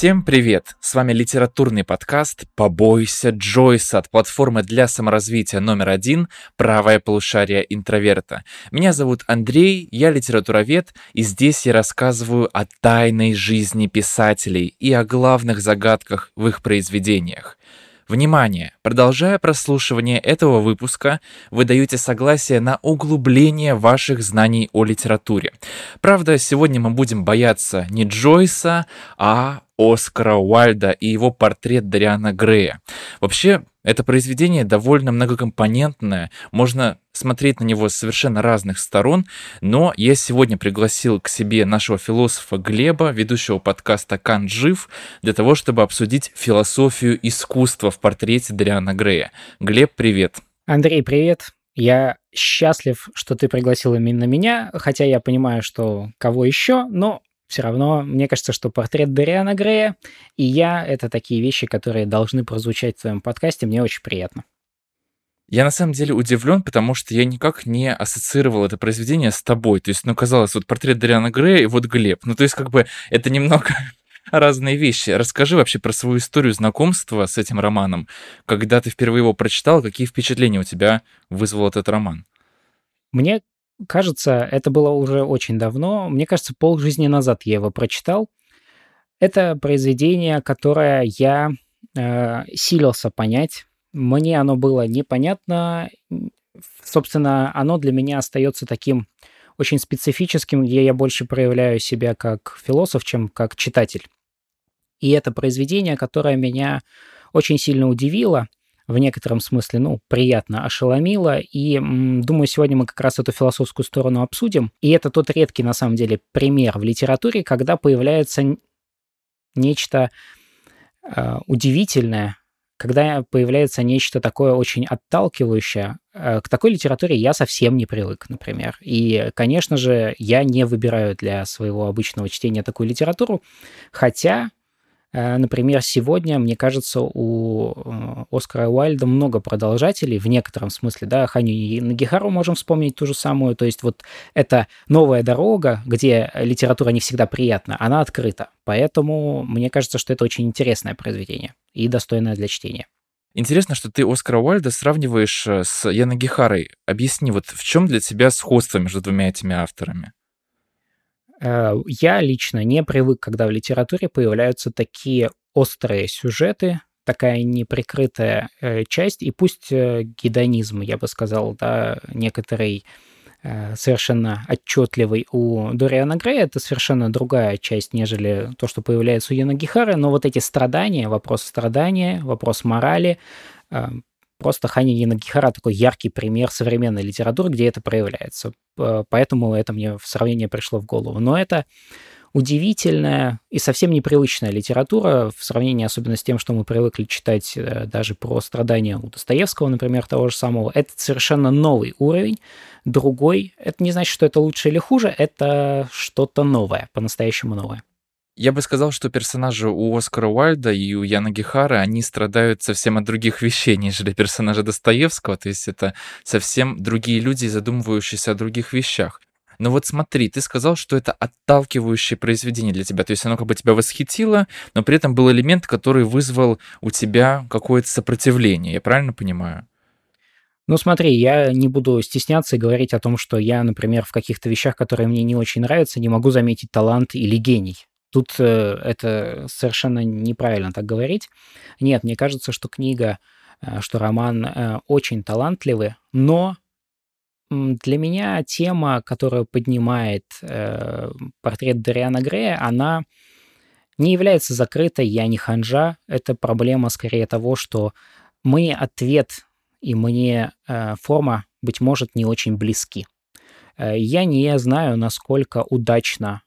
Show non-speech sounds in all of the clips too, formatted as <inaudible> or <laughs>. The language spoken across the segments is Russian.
Всем привет! С вами литературный подкаст «Побойся Джойса» от платформы для саморазвития номер один «Правое полушарие интроверта». Меня зовут Андрей, я литературовед, и здесь я рассказываю о тайной жизни писателей и о главных загадках в их произведениях. Внимание! Продолжая прослушивание этого выпуска, вы даете согласие на углубление ваших знаний о литературе. Правда, сегодня мы будем бояться не Джойса, а Оскара Уальда и его портрет Дариана Грея. Вообще, это произведение довольно многокомпонентное, можно смотреть на него с совершенно разных сторон, но я сегодня пригласил к себе нашего философа Глеба, ведущего подкаста «Кан жив», для того, чтобы обсудить философию искусства в портрете Дариана Грея. Глеб, привет. Андрей, привет. Я счастлив, что ты пригласил именно меня, хотя я понимаю, что кого еще, но все равно, мне кажется, что портрет Дариана Грея и я — это такие вещи, которые должны прозвучать в твоем подкасте. Мне очень приятно. Я на самом деле удивлен, потому что я никак не ассоциировал это произведение с тобой. То есть, ну, казалось, вот портрет Дариана Грея и вот Глеб. Ну, то есть, как бы это немного <laughs> разные вещи. Расскажи вообще про свою историю знакомства с этим романом. Когда ты впервые его прочитал, какие впечатления у тебя вызвал этот роман? Мне кажется, это было уже очень давно. Мне кажется, полжизни назад я его прочитал. Это произведение, которое я э, силился понять. Мне оно было непонятно. Собственно, оно для меня остается таким очень специфическим, где я больше проявляю себя как философ, чем как читатель. И это произведение, которое меня очень сильно удивило – в некотором смысле, ну, приятно ошеломило. И думаю, сегодня мы как раз эту философскую сторону обсудим. И это тот редкий, на самом деле, пример в литературе, когда появляется нечто э, удивительное, когда появляется нечто такое очень отталкивающее. Э, к такой литературе я совсем не привык, например. И, конечно же, я не выбираю для своего обычного чтения такую литературу, хотя например, сегодня, мне кажется, у э, Оскара Уайльда много продолжателей в некотором смысле, да, Ханю и Нагихару можем вспомнить ту же самую, то есть вот эта новая дорога, где литература не всегда приятна, она открыта, поэтому мне кажется, что это очень интересное произведение и достойное для чтения. Интересно, что ты Оскара Уальда сравниваешь э, с Янагихарой. Объясни, вот в чем для тебя сходство между двумя этими авторами? Э, я лично не привык, когда в литературе появляются такие острые сюжеты, такая неприкрытая э, часть, и пусть э, гедонизм, я бы сказал, да, некоторый совершенно отчетливый у Дориана Грея, это совершенно другая часть, нежели то, что появляется у Яна Гихары, но вот эти страдания, вопрос страдания, вопрос морали, Просто Хани Янагихара такой яркий пример современной литературы, где это проявляется. Поэтому это мне в сравнение пришло в голову. Но это удивительная и совсем непривычная литература в сравнении особенно с тем, что мы привыкли читать э, даже про страдания у Достоевского, например, того же самого. Это совершенно новый уровень, другой. Это не значит, что это лучше или хуже, это что-то новое, по-настоящему новое. Я бы сказал, что персонажи у Оскара Уайльда и у Яна Гихара, они страдают совсем от других вещей, нежели персонажи Достоевского, то есть это совсем другие люди, задумывающиеся о других вещах. Но вот смотри, ты сказал, что это отталкивающее произведение для тебя, то есть оно как бы тебя восхитило, но при этом был элемент, который вызвал у тебя какое-то сопротивление, я правильно понимаю? Ну смотри, я не буду стесняться и говорить о том, что я, например, в каких-то вещах, которые мне не очень нравятся, не могу заметить талант или гений. Тут э, это совершенно неправильно так говорить. Нет, мне кажется, что книга, э, что роман э, очень талантливый, но для меня тема, которую поднимает э, портрет Дариана Грея, она не является закрытой, я не ханжа. Это проблема скорее того, что мы ответ и мне э, форма, быть может, не очень близки. Э, я не знаю, насколько удачно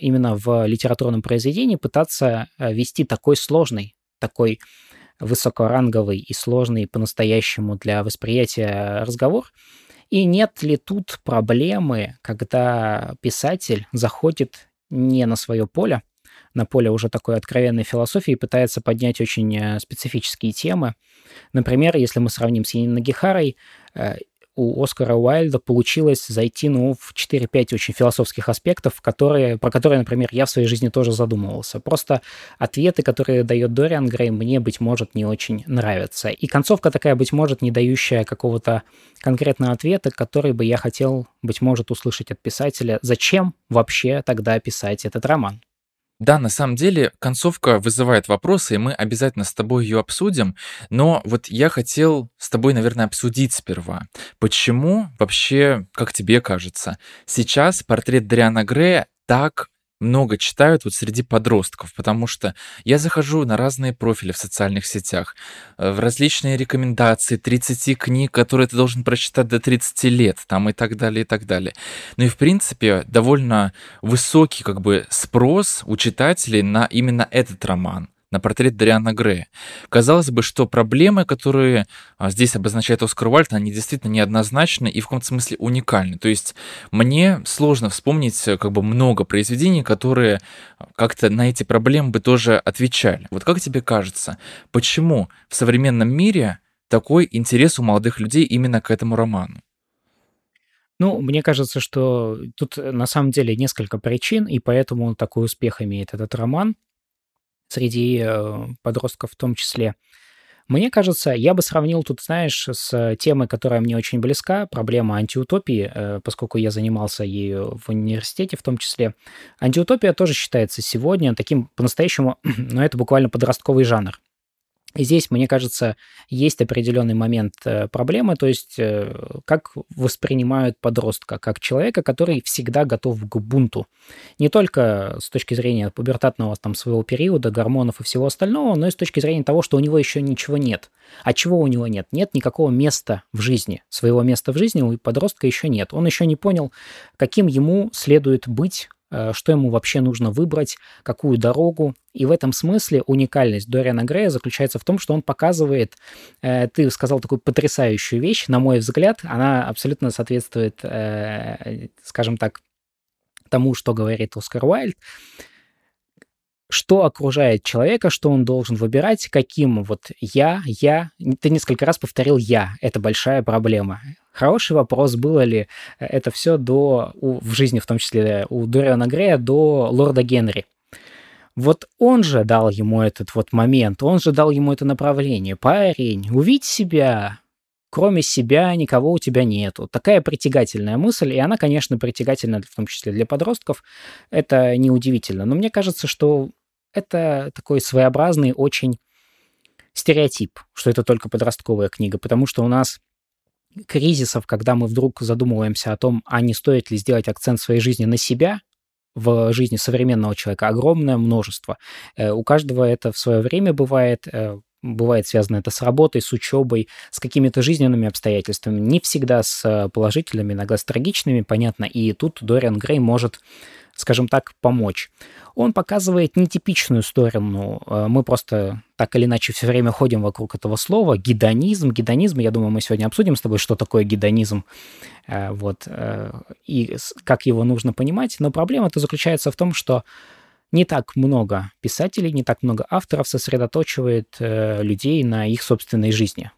именно в литературном произведении пытаться э, вести такой сложный, такой высокоранговый и сложный по-настоящему для восприятия разговор. И нет ли тут проблемы, когда писатель заходит не на свое поле, на поле уже такой откровенной философии, пытается поднять очень э, специфические темы. Например, если мы сравним с Янина Гихарой, у Оскара Уайльда получилось зайти, ну, в 4-5 очень философских аспектов, которые, про которые, например, я в своей жизни тоже задумывался. Просто ответы, которые дает Дориан Грей, мне, быть может, не очень нравятся. И концовка такая, быть может, не дающая какого-то конкретного ответа, который бы я хотел, быть может, услышать от писателя. Зачем вообще тогда писать этот роман? Да, на самом деле концовка вызывает вопросы, и мы обязательно с тобой ее обсудим. Но вот я хотел с тобой, наверное, обсудить сперва. Почему вообще, как тебе кажется, сейчас портрет Дриана Грея так много читают вот среди подростков, потому что я захожу на разные профили в социальных сетях, э, в различные рекомендации 30 книг, которые ты должен прочитать до 30 лет, там и так далее, и так далее. Ну и в принципе довольно высокий как бы спрос у читателей на именно этот роман на портрет Дариана Грея. Казалось бы, что проблемы, которые а, здесь обозначает Оскар Уальд, они действительно неоднозначны и в каком-то смысле уникальны. То есть мне сложно вспомнить э, как бы много произведений, которые а, как-то на эти проблемы бы тоже отвечали. Вот как тебе кажется, почему в современном мире такой интерес у молодых людей именно к этому роману? Ну, мне кажется, что тут э, на самом деле несколько причин, и поэтому он такой успех имеет этот роман среди э, подростков в том числе. Мне кажется, я бы сравнил тут, знаешь, с темой, которая мне очень близка, проблема антиутопии, э, поскольку я занимался ею в университете в том числе. Антиутопия тоже считается сегодня таким по-настоящему, <clears throat> но это буквально подростковый жанр. И здесь, мне кажется, есть определенный момент э, проблемы, то есть э, как воспринимают подростка, как человека, который всегда готов к бунту. Не только с точки зрения пубертатного там, своего периода, гормонов и всего остального, но и с точки зрения того, что у него еще ничего нет. А чего у него нет? Нет никакого места в жизни. Своего места в жизни у подростка еще нет. Он еще не понял, каким ему следует быть что ему вообще нужно выбрать, какую дорогу. И в этом смысле уникальность Дориана Грея заключается в том, что он показывает, э, ты сказал такую потрясающую вещь, на мой взгляд, она абсолютно соответствует, э, скажем так, тому, что говорит Оскар Уайльд, что окружает человека, что он должен выбирать, каким вот я, я, ты несколько раз повторил я, это большая проблема. Хороший вопрос, было ли э, это все до, у, в жизни, в том числе у Дориана Грея, до лорда Генри. Вот он же дал ему этот вот момент, он же дал ему это направление. Парень, увидь себя, кроме себя никого у тебя нету. Такая притягательная мысль, и она, конечно, притягательна в том числе для подростков. Это неудивительно. Но мне кажется, что это такой своеобразный очень стереотип, что это только подростковая книга, потому что у нас кризисов, когда мы вдруг задумываемся о том, а не стоит ли сделать акцент своей жизни на себя, в жизни современного человека огромное множество. Э, у каждого это в свое время бывает, э, бывает связано это с работой, с учебой, с какими-то жизненными обстоятельствами, не всегда с положительными, иногда с трагичными, понятно, и тут Дориан Грей может скажем так, помочь. Он показывает нетипичную сторону. Э, мы просто так или иначе все время ходим вокруг этого слова. Гедонизм. Гедонизм, я думаю, мы сегодня обсудим с тобой, что такое гедонизм, э, вот, э, и как его нужно понимать. Но проблема-то заключается в том, что не так много писателей, не так много авторов сосредоточивает людей на их собственной жизни.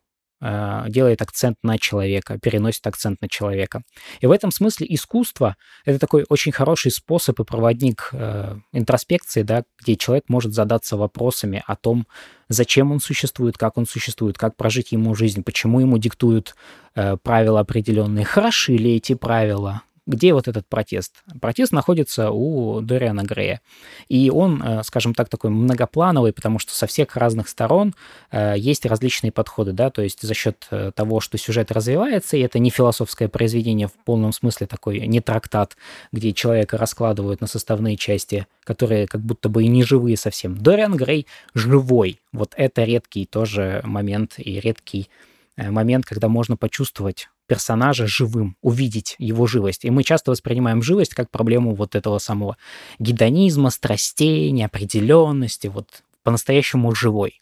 А, делает акцент на человека, переносит акцент на человека. И в этом смысле искусство — это такой очень хороший способ и проводник э, интроспекции, да, где человек может задаться вопросами о том, зачем он существует, как он существует, как прожить ему жизнь, почему ему диктуют э, правила определенные, хороши ли эти правила, где вот этот протест? Протест находится у Дориана Грея. И он, э, скажем так, такой многоплановый, потому что со всех разных сторон э, есть различные подходы, да, то есть за счет э, того, что сюжет развивается, и это не философское произведение в полном смысле, такой не трактат, где человека раскладывают на составные части, которые как будто бы и не живые совсем. Дориан Грей живой. Вот это редкий тоже момент и редкий момент, когда можно почувствовать персонажа живым, увидеть его живость. И мы часто воспринимаем живость как проблему вот этого самого гедонизма, страстей, неопределенности, вот по-настоящему живой.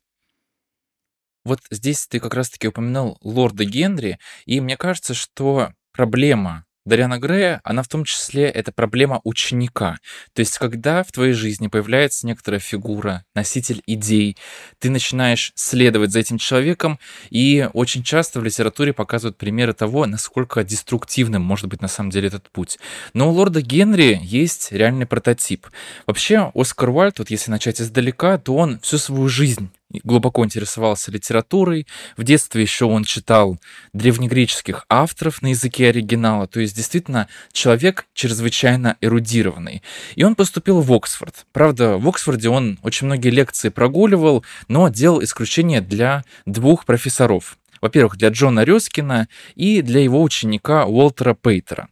Вот здесь ты как раз-таки упоминал лорда Генри, и мне кажется, что проблема Дариана Грея, она в том числе это проблема ученика. То есть, когда в твоей жизни появляется некоторая фигура, носитель идей, ты начинаешь следовать за этим человеком, и очень часто в литературе показывают примеры того, насколько деструктивным может быть на самом деле этот путь. Но у лорда Генри есть реальный прототип. Вообще, Оскар Уальд, вот если начать издалека, то он всю свою жизнь глубоко интересовался литературой. В детстве еще он читал древнегреческих авторов на языке оригинала, то есть действительно человек чрезвычайно эрудированный. И он поступил в Оксфорд. Правда, в Оксфорде он очень многие лекции прогуливал, но делал исключение для двух профессоров во-первых, для Джона Рёскина и для его ученика Уолтера Пейтера.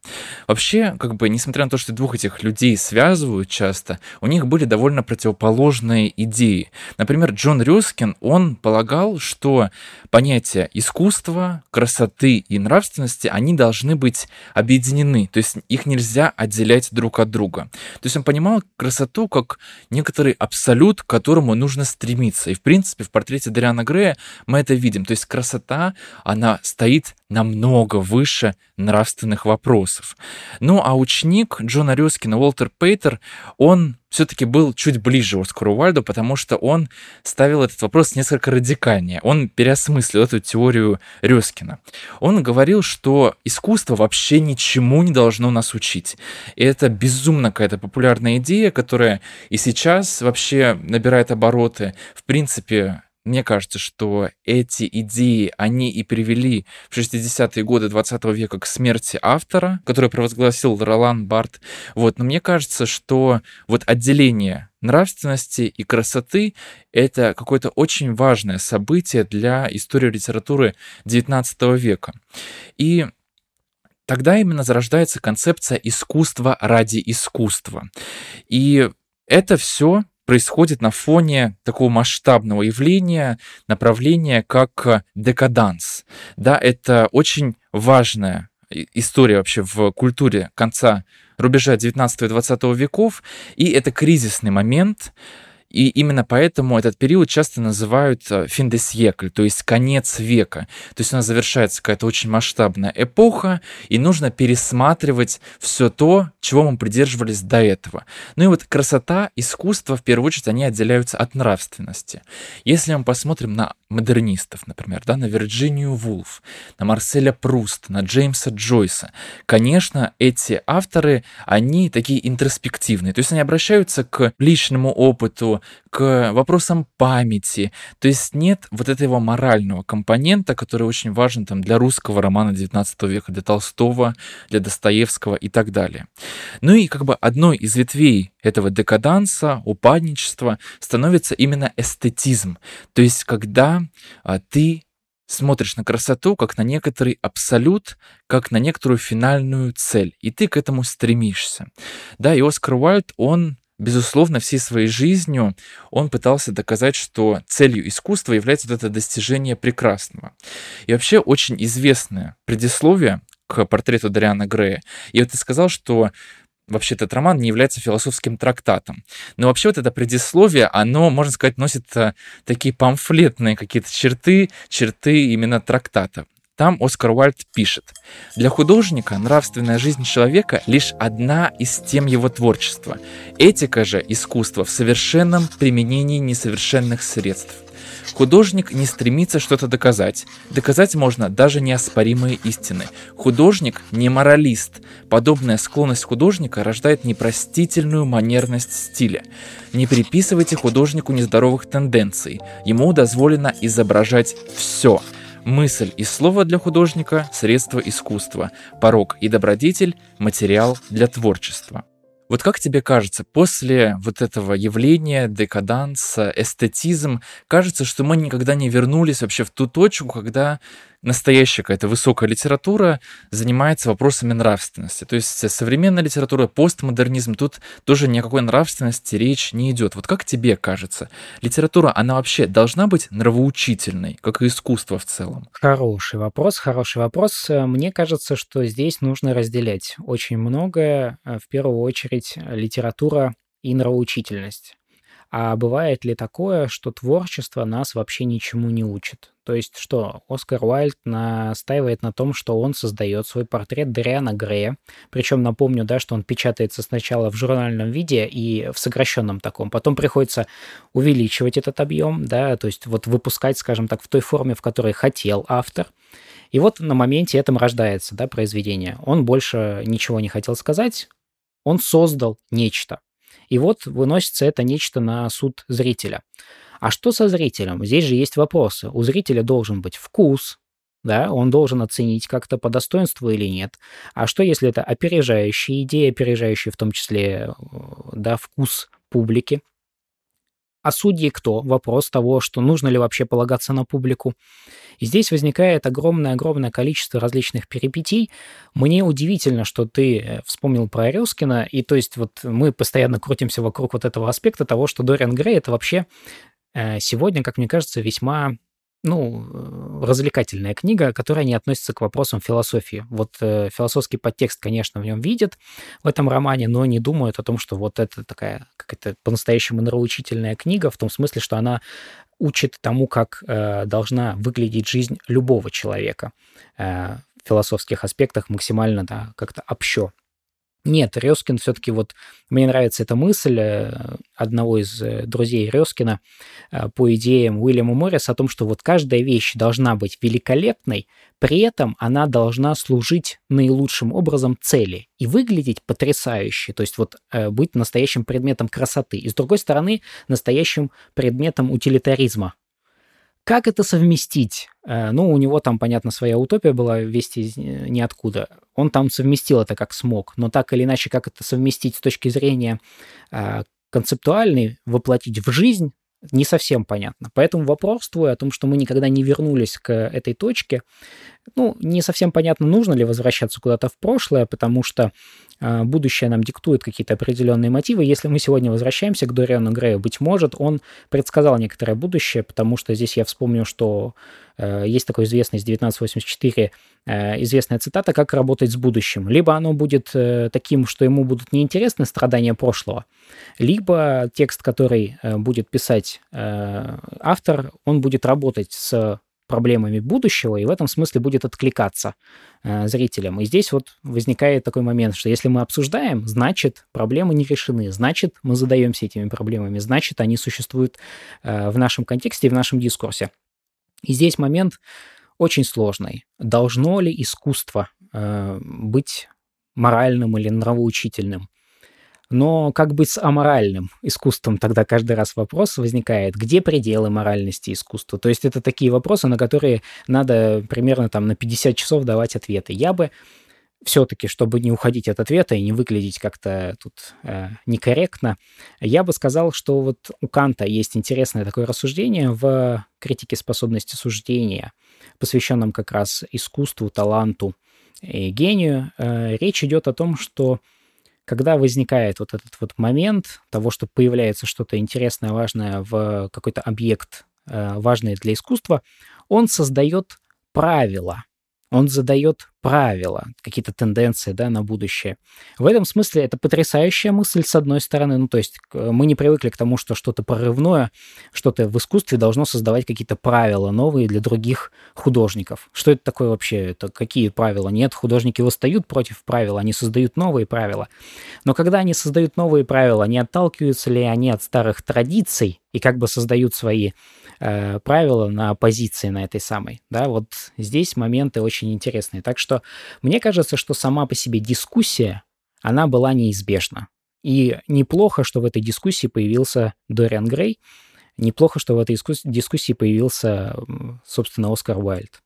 Вообще, как бы, несмотря на то, что двух этих людей связывают часто, у них были довольно противоположные идеи. Например, Джон Рёскин, он полагал, что понятия искусства, красоты и нравственности, они должны быть объединены, то есть их нельзя отделять друг от друга. То есть он понимал красоту как некоторый абсолют, к которому нужно стремиться. И, в принципе, в портрете Дариана Грея мы это видим. То есть красота она стоит намного выше нравственных вопросов. Ну а ученик Джона Рюскина, Уолтер Пейтер, он все-таки был чуть ближе Оскару Уальду, потому что он ставил этот вопрос несколько радикальнее. Он переосмыслил эту теорию Рюскина. Он говорил, что искусство вообще ничему не должно нас учить. И это безумно какая-то популярная идея, которая и сейчас вообще набирает обороты. В принципе, мне кажется, что эти идеи, они и привели в 60-е годы 20 века к смерти автора, который провозгласил Ролан Барт. Вот. Но мне кажется, что вот отделение нравственности и красоты — это какое-то очень важное событие для истории литературы XIX века. И тогда именно зарождается концепция искусства ради искусства. И это все происходит на фоне такого масштабного явления, направления, как декаданс. Да, это очень важная история вообще в культуре конца рубежа 19 и 20 веков, и это кризисный момент, и именно поэтому этот период часто называют э, то есть конец века. То есть у нас завершается какая-то очень масштабная эпоха, и нужно пересматривать все то, чего мы придерживались до этого. Ну и вот красота, искусство, в первую очередь, они отделяются от нравственности. Если мы посмотрим на модернистов, например, да, на Вирджинию Вулф, на Марселя Пруст, на Джеймса Джойса, конечно, эти авторы, они такие интроспективные, то есть они обращаются к личному опыту, к вопросам памяти. То есть нет вот этого морального компонента, который очень важен там, для русского романа XIX века, для Толстого, для Достоевского и так далее. Ну и как бы одной из ветвей этого декаданса, упадничества становится именно эстетизм. То есть когда а, ты смотришь на красоту как на некоторый абсолют, как на некоторую финальную цель, и ты к этому стремишься. Да, и Оскар Уайльд, он Безусловно, всей своей жизнью он пытался доказать, что целью искусства является вот это достижение прекрасного. И вообще очень известное предисловие к портрету Дариана Грея. И вот ты сказал, что вообще этот роман не является философским трактатом. Но вообще вот это предисловие, оно, можно сказать, носит э, такие памфлетные какие-то черты, черты именно трактата. Там Оскар Уальд пишет, «Для художника нравственная жизнь человека лишь одна из тем его творчества. Этика же искусство в совершенном применении несовершенных средств. Художник не стремится что-то доказать. Доказать можно даже неоспоримые истины. Художник не моралист. Подобная склонность художника рождает непростительную манерность стиля. Не приписывайте художнику нездоровых тенденций. Ему дозволено изображать все – Мысль и слово для художника – средство искусства, порог и добродетель – материал для творчества. Вот как тебе кажется, после вот этого явления, декаданса, эстетизм, кажется, что мы никогда не вернулись вообще в ту точку, когда настоящая какая-то высокая литература занимается вопросами нравственности. То есть современная литература, постмодернизм, тут тоже ни о какой нравственности речь не идет. Вот как тебе кажется, литература, она вообще должна быть нравоучительной, как и искусство в целом? Хороший вопрос, хороший вопрос. Мне кажется, что здесь нужно разделять очень многое. В первую очередь литература и нравоучительность. А бывает ли такое, что творчество нас вообще ничему не учит? То есть что, Оскар Уайльд настаивает на том, что он создает свой портрет Дариана Грея. Причем напомню, да, что он печатается сначала в журнальном виде и в сокращенном таком. Потом приходится увеличивать этот объем, да, то есть вот выпускать, скажем так, в той форме, в которой хотел автор. И вот на моменте этом рождается да, произведение. Он больше ничего не хотел сказать, он создал нечто. И вот выносится это нечто на суд зрителя. А что со зрителем? Здесь же есть вопросы. У зрителя должен быть вкус, да, он должен оценить как-то по достоинству или нет. А что, если это опережающая идея, опережающая в том числе, да, вкус публики? А судьи кто? Вопрос того, что нужно ли вообще полагаться на публику. И здесь возникает огромное-огромное количество различных перипетий. Мне удивительно, что ты э, вспомнил про Орескина, и то есть вот мы постоянно крутимся вокруг вот этого аспекта того, что Дориан Грей — это вообще э, сегодня, как мне кажется, весьма ну, э, развлекательная книга, которая не относится к вопросам философии. Вот э, философский подтекст, конечно, в нем видит в этом романе, но не думают о том, что вот это такая какая-то по-настоящему нравоучительная книга, в том смысле, что она учит тому, как э, должна выглядеть жизнь любого человека э, в философских аспектах максимально да, как-то общо. Нет, Резкин все-таки вот... Мне нравится эта мысль э, одного из э, друзей Резкина э, по идеям Уильяма Морриса о том, что вот каждая вещь должна быть великолепной, при этом она должна служить наилучшим образом цели и выглядеть потрясающе, то есть вот быть настоящим предметом красоты. И с другой стороны, настоящим предметом утилитаризма, как это совместить? Ну, у него там, понятно, своя утопия была вести ниоткуда. Он там совместил это как смог, но так или иначе, как это совместить с точки зрения э, концептуальной, воплотить в жизнь, не совсем понятно. Поэтому вопрос твой о том, что мы никогда не вернулись к этой точке, ну, не совсем понятно, нужно ли возвращаться куда-то в прошлое, потому что э, будущее нам диктует какие-то определенные мотивы. Если мы сегодня возвращаемся к Дориану Грею, быть может, он предсказал некоторое будущее, потому что здесь я вспомню, что э, есть такой известный из 1984 э, известная цитата «Как работать с будущим». Либо оно будет э, таким, что ему будут неинтересны страдания прошлого, либо текст, который э, будет писать э, автор, он будет работать с проблемами будущего и в этом смысле будет откликаться э, зрителям. И здесь вот возникает такой момент, что если мы обсуждаем, значит проблемы не решены, значит мы задаемся этими проблемами, значит они существуют э, в нашем контексте и в нашем дискурсе. И здесь момент очень сложный. Должно ли искусство э, быть моральным или нравоучительным? Но как быть с аморальным искусством? Тогда каждый раз вопрос возникает, где пределы моральности искусства? То есть это такие вопросы, на которые надо примерно там на 50 часов давать ответы. Я бы все-таки, чтобы не уходить от ответа и не выглядеть как-то тут э, некорректно, я бы сказал, что вот у Канта есть интересное такое рассуждение в критике способности суждения, посвященном как раз искусству, таланту и гению. Э, речь идет о том, что когда возникает вот этот вот момент того, что появляется что-то интересное, важное в какой-то объект, э, важный для искусства, он создает правила, он задает правила, какие-то тенденции да, на будущее. В этом смысле это потрясающая мысль, с одной стороны. Ну, то есть мы не привыкли к тому, что что-то прорывное, что-то в искусстве должно создавать какие-то правила новые для других художников. Что это такое вообще? Это какие правила? Нет, художники восстают против правил, они создают новые правила. Но когда они создают новые правила, не отталкиваются ли они от старых традиций и как бы создают свои э, правила на позиции на этой самой? Да, вот здесь моменты очень интересные. Так что мне кажется, что сама по себе дискуссия, она была неизбежна. И неплохо, что в этой дискуссии появился Дориан Грей, неплохо, что в этой дискуссии появился, собственно, Оскар Уайльд.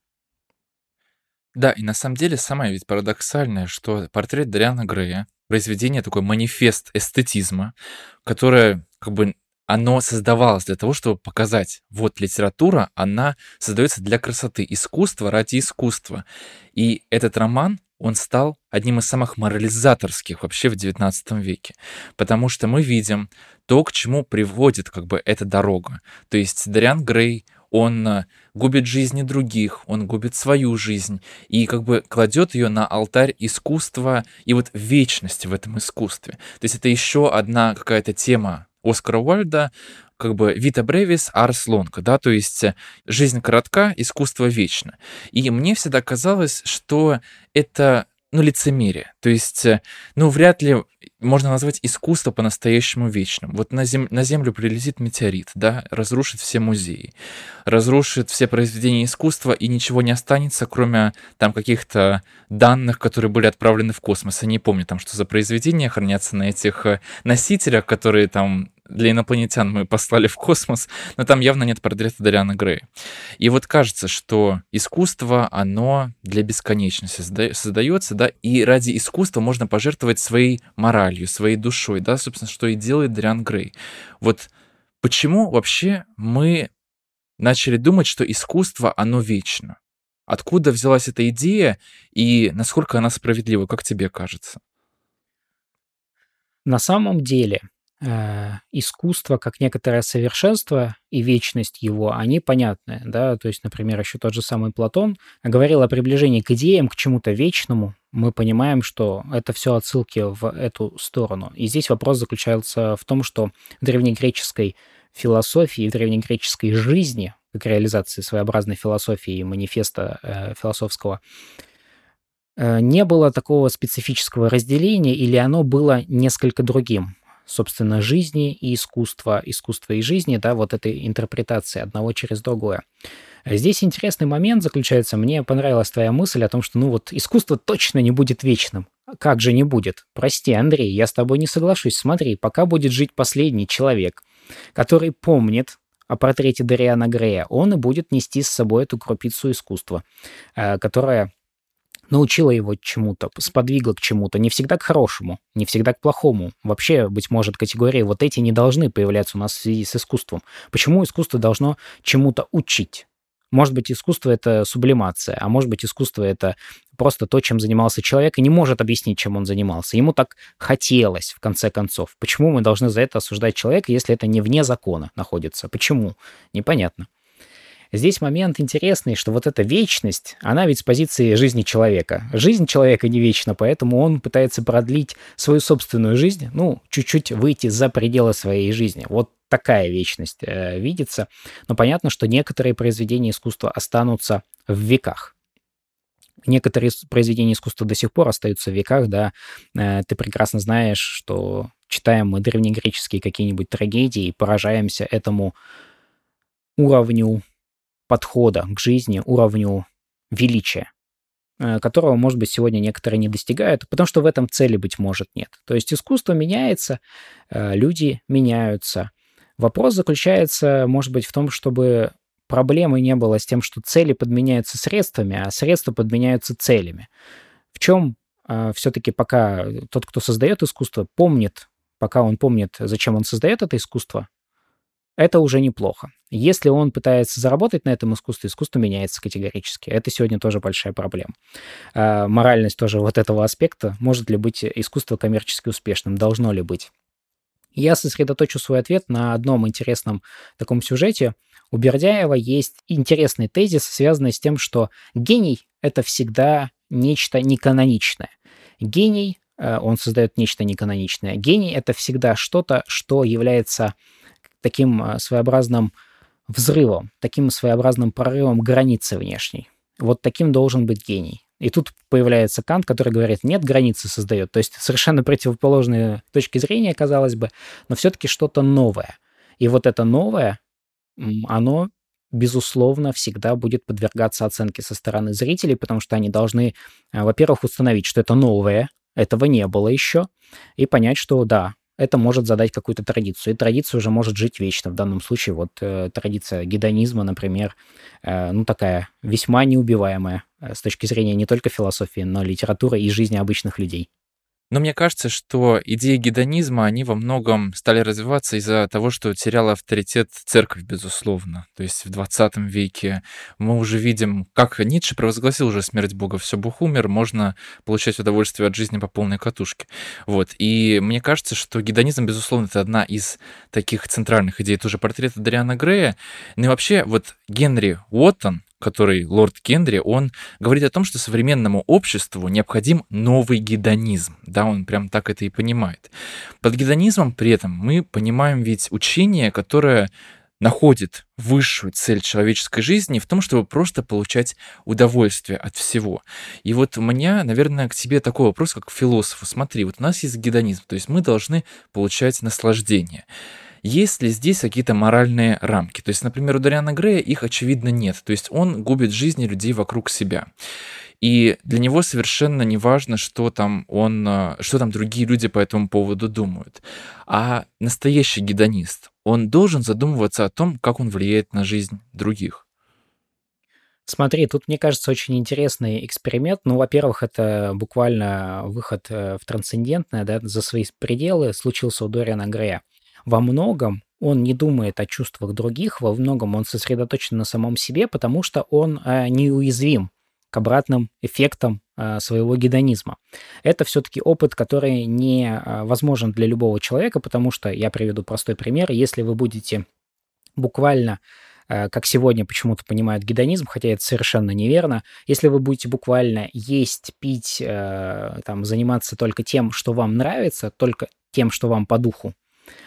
Да, и на самом деле самое ведь парадоксальное, что портрет Дориана Грея, произведение такой манифест эстетизма, которое как бы оно создавалось для того, чтобы показать, вот литература, она создается для красоты, искусство ради искусства. И этот роман, он стал одним из самых морализаторских вообще в XIX веке, потому что мы видим то, к чему приводит как бы эта дорога. То есть Дариан Грей, он э, губит жизни других, он губит свою жизнь и как бы кладет ее на алтарь искусства и вот вечности в этом искусстве. То есть это еще одна какая-то тема Оскара Уальда, как бы «Vita brevis, ars longa», да, то есть «жизнь коротка, искусство вечно». И мне всегда казалось, что это ну, лицемерие. То есть, ну, вряд ли можно назвать искусство по-настоящему вечным. Вот на, зем... на Землю прилетит метеорит, да, разрушит все музеи, разрушит все произведения искусства, и ничего не останется, кроме там каких-то данных, которые были отправлены в космос. Я не помню там, что за произведения хранятся на этих э, носителях, которые там для инопланетян мы послали в космос, но там явно нет портрета Дариана Грея. И вот кажется, что искусство, оно для бесконечности создается, да, и ради искусства можно пожертвовать своей моралью, своей душой, да, собственно, что и делает Дариан Грей. Вот почему вообще мы начали думать, что искусство, оно вечно? Откуда взялась эта идея и насколько она справедлива, как тебе кажется? На самом деле, искусство как некоторое совершенство и вечность его, они понятны, да, то есть, например, еще тот же самый Платон говорил о приближении к идеям, к чему-то вечному, мы понимаем, что это все отсылки в эту сторону. И здесь вопрос заключается в том, что в древнегреческой философии, в древнегреческой жизни, как реализации своеобразной философии и манифеста э, философского, э, не было такого специфического разделения, или оно было несколько другим собственно, жизни и искусства, искусства и жизни, да, вот этой интерпретации одного через другое. Здесь интересный момент заключается, мне понравилась твоя мысль о том, что, ну вот, искусство точно не будет вечным. Как же не будет? Прости, Андрей, я с тобой не соглашусь. Смотри, пока будет жить последний человек, который помнит о портрете Дариана Грея, он и будет нести с собой эту крупицу искусства, э, которая научила его чему-то, сподвигла к чему-то, не всегда к хорошему, не всегда к плохому. Вообще, быть может, категории вот эти не должны появляться у нас в связи с искусством. Почему искусство должно чему-то учить? Может быть, искусство — это сублимация, а может быть, искусство — это просто то, чем занимался человек, и не может объяснить, чем он занимался. Ему так хотелось, в конце концов. Почему мы должны за это осуждать человека, если это не вне закона находится? Почему? Непонятно. Здесь момент интересный, что вот эта вечность, она ведь с позиции жизни человека. Жизнь человека не вечна, поэтому он пытается продлить свою собственную жизнь, ну, чуть-чуть выйти за пределы своей жизни. Вот такая вечность э, видится. Но понятно, что некоторые произведения искусства останутся в веках. Некоторые произведения искусства до сих пор остаются в веках, да. Э, ты прекрасно знаешь, что читаем мы древнегреческие какие-нибудь трагедии и поражаемся этому уровню подхода к жизни, уровню величия, э, которого, может быть, сегодня некоторые не достигают, потому что в этом цели, быть может, нет. То есть искусство меняется, э, люди меняются. Вопрос заключается, может быть, в том, чтобы проблемы не было с тем, что цели подменяются средствами, а средства подменяются целями. В чем э, все-таки пока тот, кто создает искусство, помнит, пока он помнит, зачем он создает это искусство, это уже неплохо. Если он пытается заработать на этом искусстве, искусство меняется категорически. Это сегодня тоже большая проблема. А, моральность тоже вот этого аспекта. Может ли быть искусство коммерчески успешным? Должно ли быть? Я сосредоточу свой ответ на одном интересном таком сюжете. У Бердяева есть интересный тезис, связанный с тем, что гений — это всегда нечто неканоничное. Гений, э, он создает нечто неканоничное. Гений — это всегда что-то, что является таким а, своеобразным взрывом, таким своеобразным прорывом границы внешней. Вот таким должен быть гений. И тут появляется Кант, который говорит, нет, границы создает. То есть совершенно противоположные точки зрения, казалось бы, но все-таки что-то новое. И вот это новое, оно, безусловно, всегда будет подвергаться оценке со стороны зрителей, потому что они должны, а, во-первых, установить, что это новое, этого не было еще, и понять, что да, это может задать какую-то традицию. И традиция уже может жить вечно. В данном случае вот э, традиция гедонизма, например, э, ну такая весьма неубиваемая э, с точки зрения не только философии, но литературы и жизни обычных людей. Но мне кажется, что идеи гедонизма, они во многом стали развиваться из-за того, что теряла авторитет церковь, безусловно. То есть в 20 веке мы уже видим, как Ницше провозгласил уже смерть Бога, все, Бог умер, можно получать удовольствие от жизни по полной катушке. Вот. И мне кажется, что гедонизм, безусловно, это одна из таких центральных идей тоже портрета Дариана Грея. Ну и вообще, вот Генри Уоттон, который лорд Кендри, он говорит о том, что современному обществу необходим новый гедонизм. Да, он прям так это и понимает. Под гедонизмом при этом мы понимаем ведь учение, которое находит высшую цель человеческой жизни в том, чтобы просто получать удовольствие от всего. И вот у меня, наверное, к тебе такой вопрос, как к философу. Смотри, вот у нас есть гедонизм, то есть мы должны получать наслаждение. Есть ли здесь какие-то моральные рамки? То есть, например, у Дариана Грея их, очевидно, нет. То есть он губит жизни людей вокруг себя. И для него совершенно не важно, что там он, э, что там другие люди по этому поводу думают. А настоящий гедонист, он должен задумываться о том, как он влияет на жизнь других. Смотри, тут, мне кажется, очень интересный эксперимент. Ну, во-первых, это буквально выход э, в трансцендентное, да, за свои пределы случился у Дориана Грея. Во многом он не думает о чувствах других, во многом он сосредоточен на самом себе, потому что он э, неуязвим к обратным эффектам э, своего гедонизма. Это все-таки опыт, который не э, для любого человека, потому что, я приведу простой пример, если вы будете буквально э, как сегодня почему-то понимают гедонизм, хотя это совершенно неверно. Если вы будете буквально есть, пить, там, заниматься только тем, что вам нравится, только тем, что вам по духу,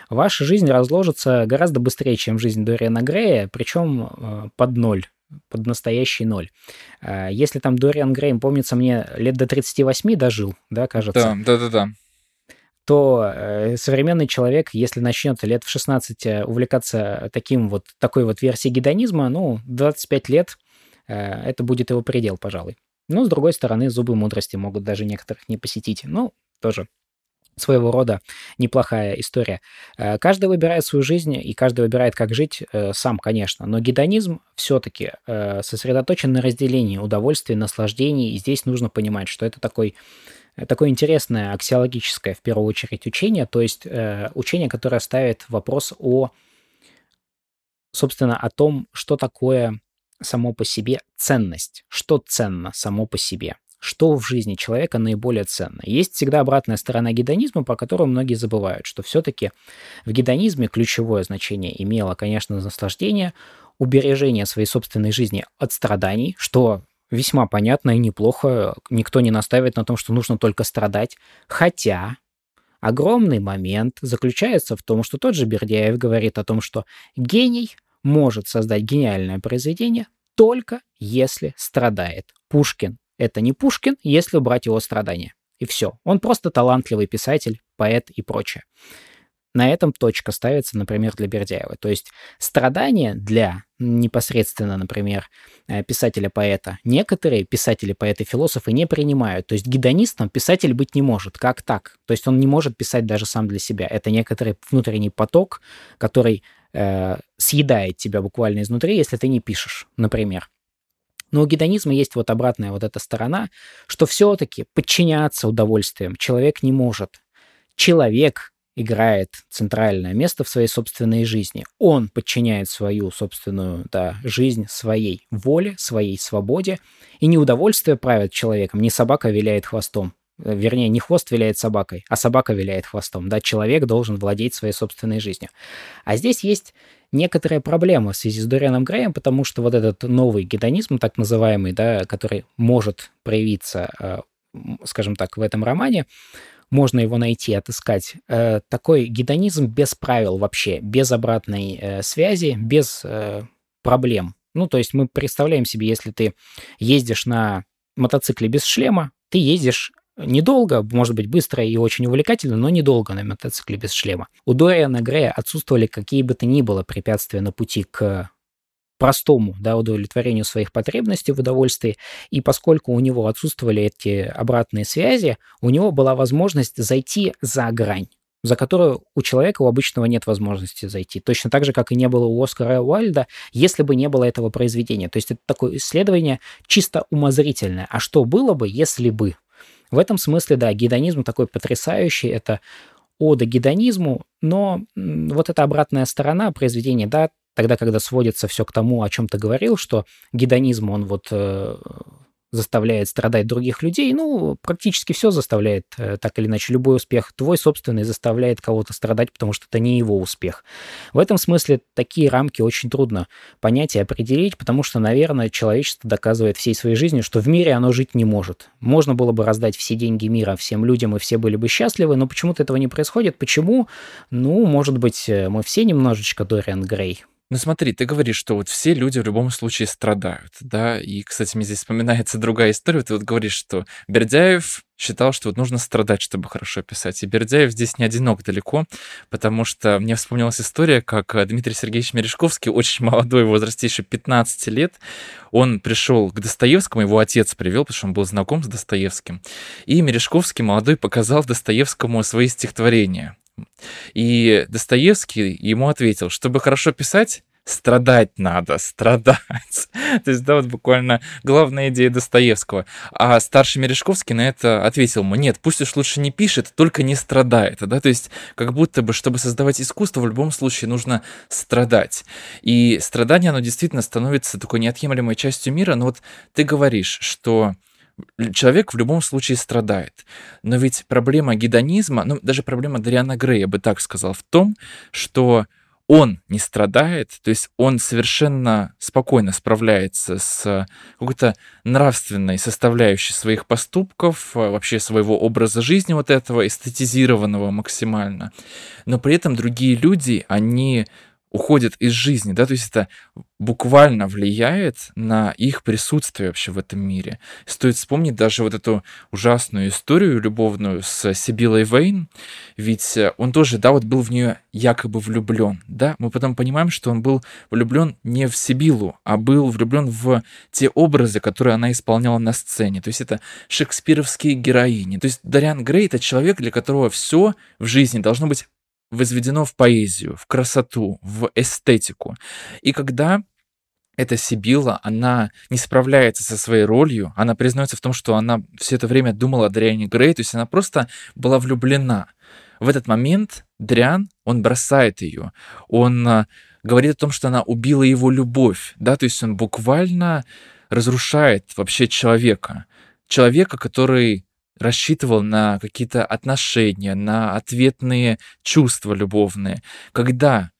ваша жизнь разложится гораздо быстрее, чем жизнь Дориана Грея, причем под ноль под настоящий ноль. А, если там Дориан Грейм, помнится мне, лет до 38 дожил, да, кажется? Да, да, да, да то э, современный человек, если начнет лет в 16 э, увлекаться таким вот, такой вот версией гедонизма, ну, 25 лет э, это будет его предел, пожалуй. Но, с другой стороны, зубы мудрости могут даже некоторых не посетить. Ну, тоже своего рода неплохая история. Э, каждый выбирает свою жизнь, и каждый выбирает, как жить э, сам, конечно. Но гедонизм все-таки э, сосредоточен на разделении удовольствий, наслаждений. И здесь нужно понимать, что это такой такое интересное аксиологическое, в первую очередь, учение, то есть учение, которое ставит вопрос о, собственно, о том, что такое само по себе ценность, что ценно само по себе что в жизни человека наиболее ценно. Есть всегда обратная сторона гедонизма, про которую многие забывают, что все-таки в гедонизме ключевое значение имело, конечно, наслаждение, убережение своей собственной жизни от страданий, что весьма понятно и неплохо. Никто не наставит на том, что нужно только страдать. Хотя огромный момент заключается в том, что тот же Бердяев говорит о том, что гений может создать гениальное произведение только если страдает. Пушкин это не Пушкин, если убрать его страдания. И все. Он просто талантливый писатель, поэт и прочее. На этом точка ставится, например, для Бердяева. То есть страдания для непосредственно, например, э, писателя-поэта некоторые писатели, поэты, философы не принимают. То есть гедонистом писатель быть не может. Как так? То есть он не может писать даже сам для себя. Это некоторый внутренний поток, который э, съедает тебя буквально изнутри, если ты не пишешь, например. Но у гедонизма есть вот обратная вот эта сторона, что все-таки подчиняться удовольствиям человек не может. Человек играет центральное место в своей собственной жизни. Он подчиняет свою собственную да, жизнь своей воле, своей свободе. И не удовольствие правит человеком, не собака виляет хвостом. Э, вернее, не хвост виляет собакой, а собака виляет хвостом. Да, человек должен владеть своей собственной жизнью. А здесь есть некоторая проблема в связи с Дорианом Греем, потому что вот этот новый гедонизм, так называемый, да, который может проявиться, э, скажем так, в этом романе, можно его найти, отыскать. Э, такой гедонизм без правил вообще, без обратной э, связи, без проблем. Ну, то есть мы представляем себе, если ты ездишь на мотоцикле без шлема, ты ездишь недолго, может быть, быстро и очень увлекательно, но недолго на мотоцикле без шлема. У Дориана Грея отсутствовали какие бы то ни было препятствия на пути к простому да, удовлетворению своих потребностей в удовольствии. И поскольку у него отсутствовали эти обратные связи, у него была возможность зайти за грань за которую у человека у обычного нет возможности зайти. Точно так же, как и не было у Оскара Уайльда, если бы не было этого произведения. То есть это такое исследование чисто умозрительное. А что было бы, если бы? В этом смысле, да, гедонизм такой потрясающий, это ода гедонизму, но вот эта обратная сторона произведения, да, тогда, когда сводится все к тому, о чем ты говорил, что гедонизм, он вот э, заставляет страдать других людей, ну, практически все заставляет, э, так или иначе, любой успех твой собственный заставляет кого-то страдать, потому что это не его успех. В этом смысле такие рамки очень трудно понять и определить, потому что, наверное, человечество доказывает всей своей жизнью, что в мире оно жить не может. Можно было бы раздать все деньги мира всем людям, и все были бы счастливы, но почему-то этого не происходит. Почему? Ну, может быть, э, мы все немножечко Дориан Грей. Ну смотри, ты говоришь, что вот все люди в любом случае страдают, да, и, кстати, мне здесь вспоминается <laughs> другая история, ты вот говоришь, что Бердяев считал, что вот нужно страдать, чтобы хорошо писать, и Бердяев здесь не одинок далеко, потому что мне вспомнилась история, как э, Дмитрий Сергеевич Мережковский, <laughs> очень молодой, в возрасте еще 15 лет, он пришел к Достоевскому, его отец привел, потому что он был знаком с Достоевским, и Мережковский молодой показал Достоевскому свои стихотворения, и Достоевский ему ответил, чтобы хорошо писать, страдать надо, <laughs> страдать. То есть, да, вот буквально главная идея Достоевского. А старший Мережковский на это ответил ему, нет, пусть уж лучше не пишет, только не страдает. Да? То есть, как будто бы, чтобы создавать искусство, в любом случае нужно страдать. И страдание, оно действительно становится такой неотъемлемой частью мира. Но вот ты говоришь, что человек в любом случае страдает. Но ведь проблема гедонизма, ну, даже проблема Дариана Грея, я бы так сказал, в том, что он не страдает, то есть он совершенно спокойно справляется с какой-то нравственной составляющей своих поступков, вообще своего образа жизни вот этого, эстетизированного максимально. Но при этом другие люди, они уходят из жизни, да, то есть это буквально влияет на их присутствие вообще в этом мире. Стоит вспомнить даже вот эту ужасную историю любовную с Сибилой Вейн, ведь он тоже, да, вот был в нее якобы влюблен, да, мы потом понимаем, что он был влюблен не в Сибилу, а был влюблен в те образы, которые она исполняла на сцене, то есть это шекспировские героини, то есть Дариан Грей это человек, для которого все в жизни должно быть возведено в поэзию, в красоту, в эстетику. И когда эта Сибила, она не справляется со своей ролью, она признается в том, что она все это время думала о Дриане Грей, то есть она просто была влюблена. В этот момент Дриан, он бросает ее, он а, говорит о том, что она убила его любовь, да, то есть он буквально разрушает вообще человека, человека, который рассчитывал на какие-то отношения, на ответные чувства любовные. Когда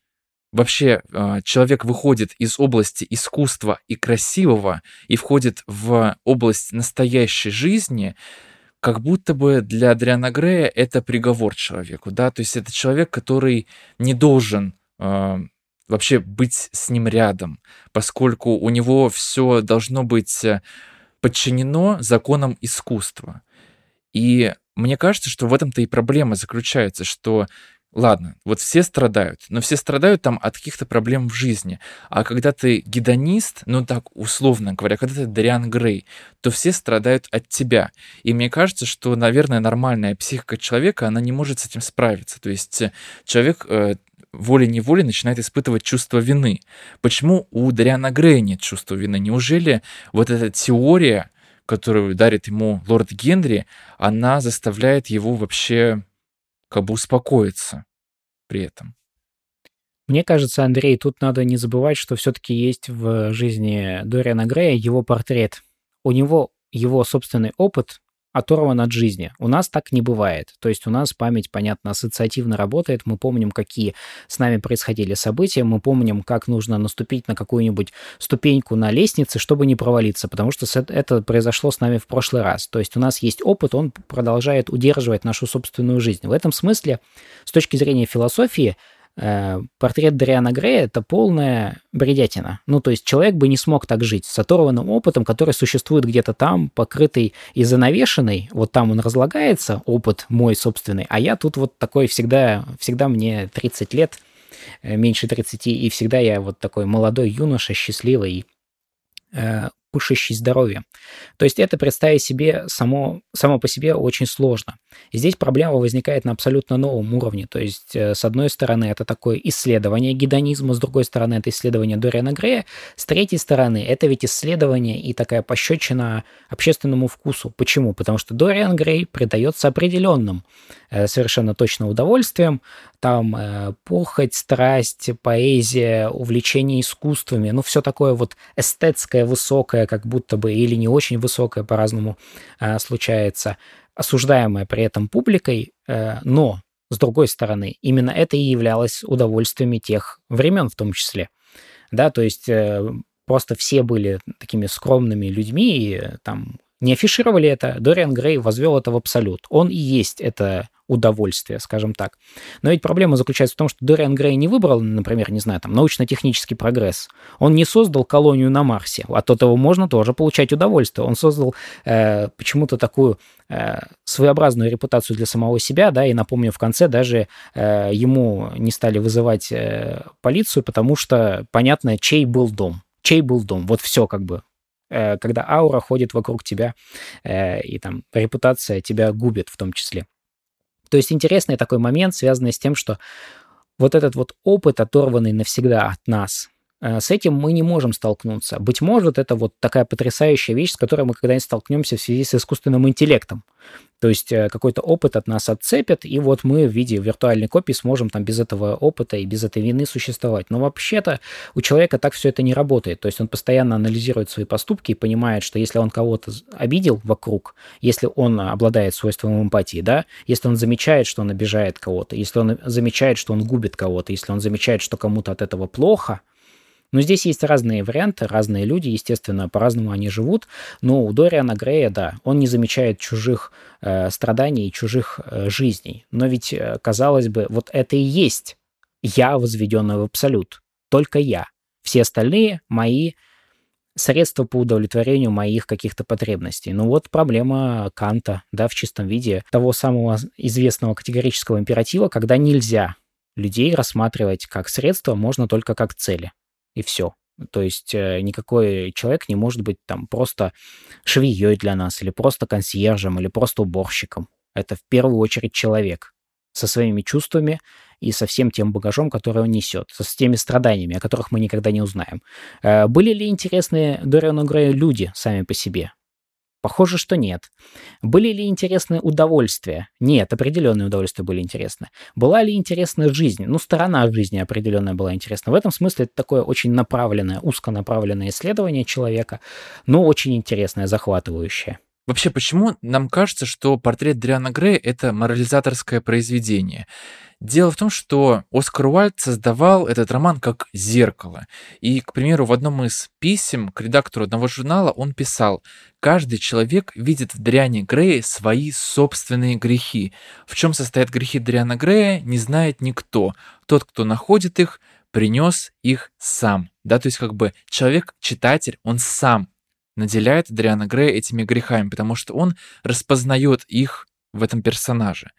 вообще э, человек выходит из области искусства и красивого и входит в область настоящей жизни, как будто бы для Адриана Грея это приговор человеку, да, то есть это человек, который не должен э, вообще быть с ним рядом, поскольку у него все должно быть э, подчинено законам искусства. И мне кажется, что в этом-то и проблема заключается, что Ладно, вот все страдают, но все страдают там от каких-то проблем в жизни. А когда ты гедонист, ну так условно говоря, когда ты Дариан Грей, то все страдают от тебя. И мне кажется, что, наверное, нормальная психика человека, она не может с этим справиться. То есть э, человек э, волей-неволей начинает испытывать чувство вины. Почему у Дариана Грея нет чувства вины? Неужели вот эта теория которую дарит ему лорд Генри, она заставляет его вообще как бы успокоиться при этом. Мне кажется, Андрей, тут надо не забывать, что все-таки есть в жизни Дориана Грея его портрет. У него его собственный опыт, оторван от жизни. У нас так не бывает. То есть у нас память, понятно, ассоциативно работает. Мы помним, какие с нами происходили события. Мы помним, как нужно наступить на какую-нибудь ступеньку на лестнице, чтобы не провалиться, потому что это произошло с нами в прошлый раз. То есть у нас есть опыт, он продолжает удерживать нашу собственную жизнь. В этом смысле, с точки зрения философии, Э, портрет Дариана Грея — это полная бредятина. Ну, то есть человек бы не смог так жить с оторванным опытом, который существует где-то там, покрытый и занавешенный. Вот там он разлагается, опыт мой собственный, а я тут вот такой всегда, всегда мне 30 лет, э, меньше 30, и всегда я вот такой молодой юноша, счастливый, э, пышущий здоровье. То есть это представить себе само, само по себе очень сложно. И здесь проблема возникает на абсолютно новом уровне. То есть, э, с одной стороны, это такое исследование гедонизма, с другой стороны, это исследование Дориана Грея, с третьей стороны, это ведь исследование и такая пощечина общественному вкусу. Почему? Потому что Дориан Грей придается определенным э, совершенно точно удовольствием, там э, похоть, страсть, поэзия, увлечение искусствами, ну, все такое вот эстетское, высокое, высокая, как будто бы, или не очень высокая, по-разному э, случается, осуждаемая при этом публикой, э, но, с другой стороны, именно это и являлось удовольствиями тех времен в том числе. Да, то есть э, просто все были такими скромными людьми, и там не афишировали это, Дориан Грей возвел это в абсолют. Он и есть это удовольствие, скажем так. Но ведь проблема заключается в том, что Дориан Грей не выбрал, например, не знаю, там, научно-технический прогресс. Он не создал колонию на Марсе. От этого можно тоже получать удовольствие. Он создал э, почему-то такую э, своеобразную репутацию для самого себя, да, и напомню, в конце даже э, ему не стали вызывать э, полицию, потому что понятно, чей был дом. Чей был дом. Вот все как бы Э, когда аура ходит вокруг тебя, э, и там репутация тебя губит в том числе. То есть интересный такой момент, связанный с тем, что вот этот вот опыт, оторванный навсегда от нас, с этим мы не можем столкнуться. Быть может, это вот такая потрясающая вещь, с которой мы когда-нибудь столкнемся в связи с искусственным интеллектом. То есть э, какой-то опыт от нас отцепят, и вот мы в виде виртуальной копии сможем там без этого опыта и без этой вины существовать. Но вообще-то у человека так все это не работает. То есть он постоянно анализирует свои поступки и понимает, что если он кого-то обидел вокруг, если он обладает свойством эмпатии, да, если он замечает, что он обижает кого-то, если он замечает, что он губит кого-то, если он замечает, что кому-то от этого плохо – но здесь есть разные варианты, разные люди, естественно, по-разному они живут. Но у Дориана Грея, да, он не замечает чужих э, страданий, чужих э, жизней. Но ведь, э, казалось бы, вот это и есть я, возведенный в абсолют. Только я. Все остальные мои средства по удовлетворению моих каких-то потребностей. Ну вот проблема Канта, да, в чистом виде, того самого известного категорического императива, когда нельзя людей рассматривать как средства, можно только как цели и все. То есть э, никакой человек не может быть там просто швеей для нас, или просто консьержем, или просто уборщиком. Это в первую очередь человек со своими чувствами и со всем тем багажом, который он несет, с теми страданиями, о которых мы никогда не узнаем. Э, были ли интересные Дориану Грею люди сами по себе? Похоже, что нет. Были ли интересные удовольствия? Нет, определенные удовольствия были интересны. Была ли интересна жизнь? Ну, сторона жизни определенная была интересна. В этом смысле это такое очень направленное, узконаправленное исследование человека, но очень интересное, захватывающее. Вообще, почему нам кажется, что портрет Дриана Грея — это морализаторское произведение? Дело в том, что Оскар Уальд создавал этот роман как зеркало. И, к примеру, в одном из писем к редактору одного журнала он писал «Каждый человек видит в Дриане Грея свои собственные грехи. В чем состоят грехи Дриана Грея, не знает никто. Тот, кто находит их, принес их сам». Да, то есть как бы человек-читатель, он сам наделяет Дриана Грея этими грехами, потому что он распознает их в этом персонаже.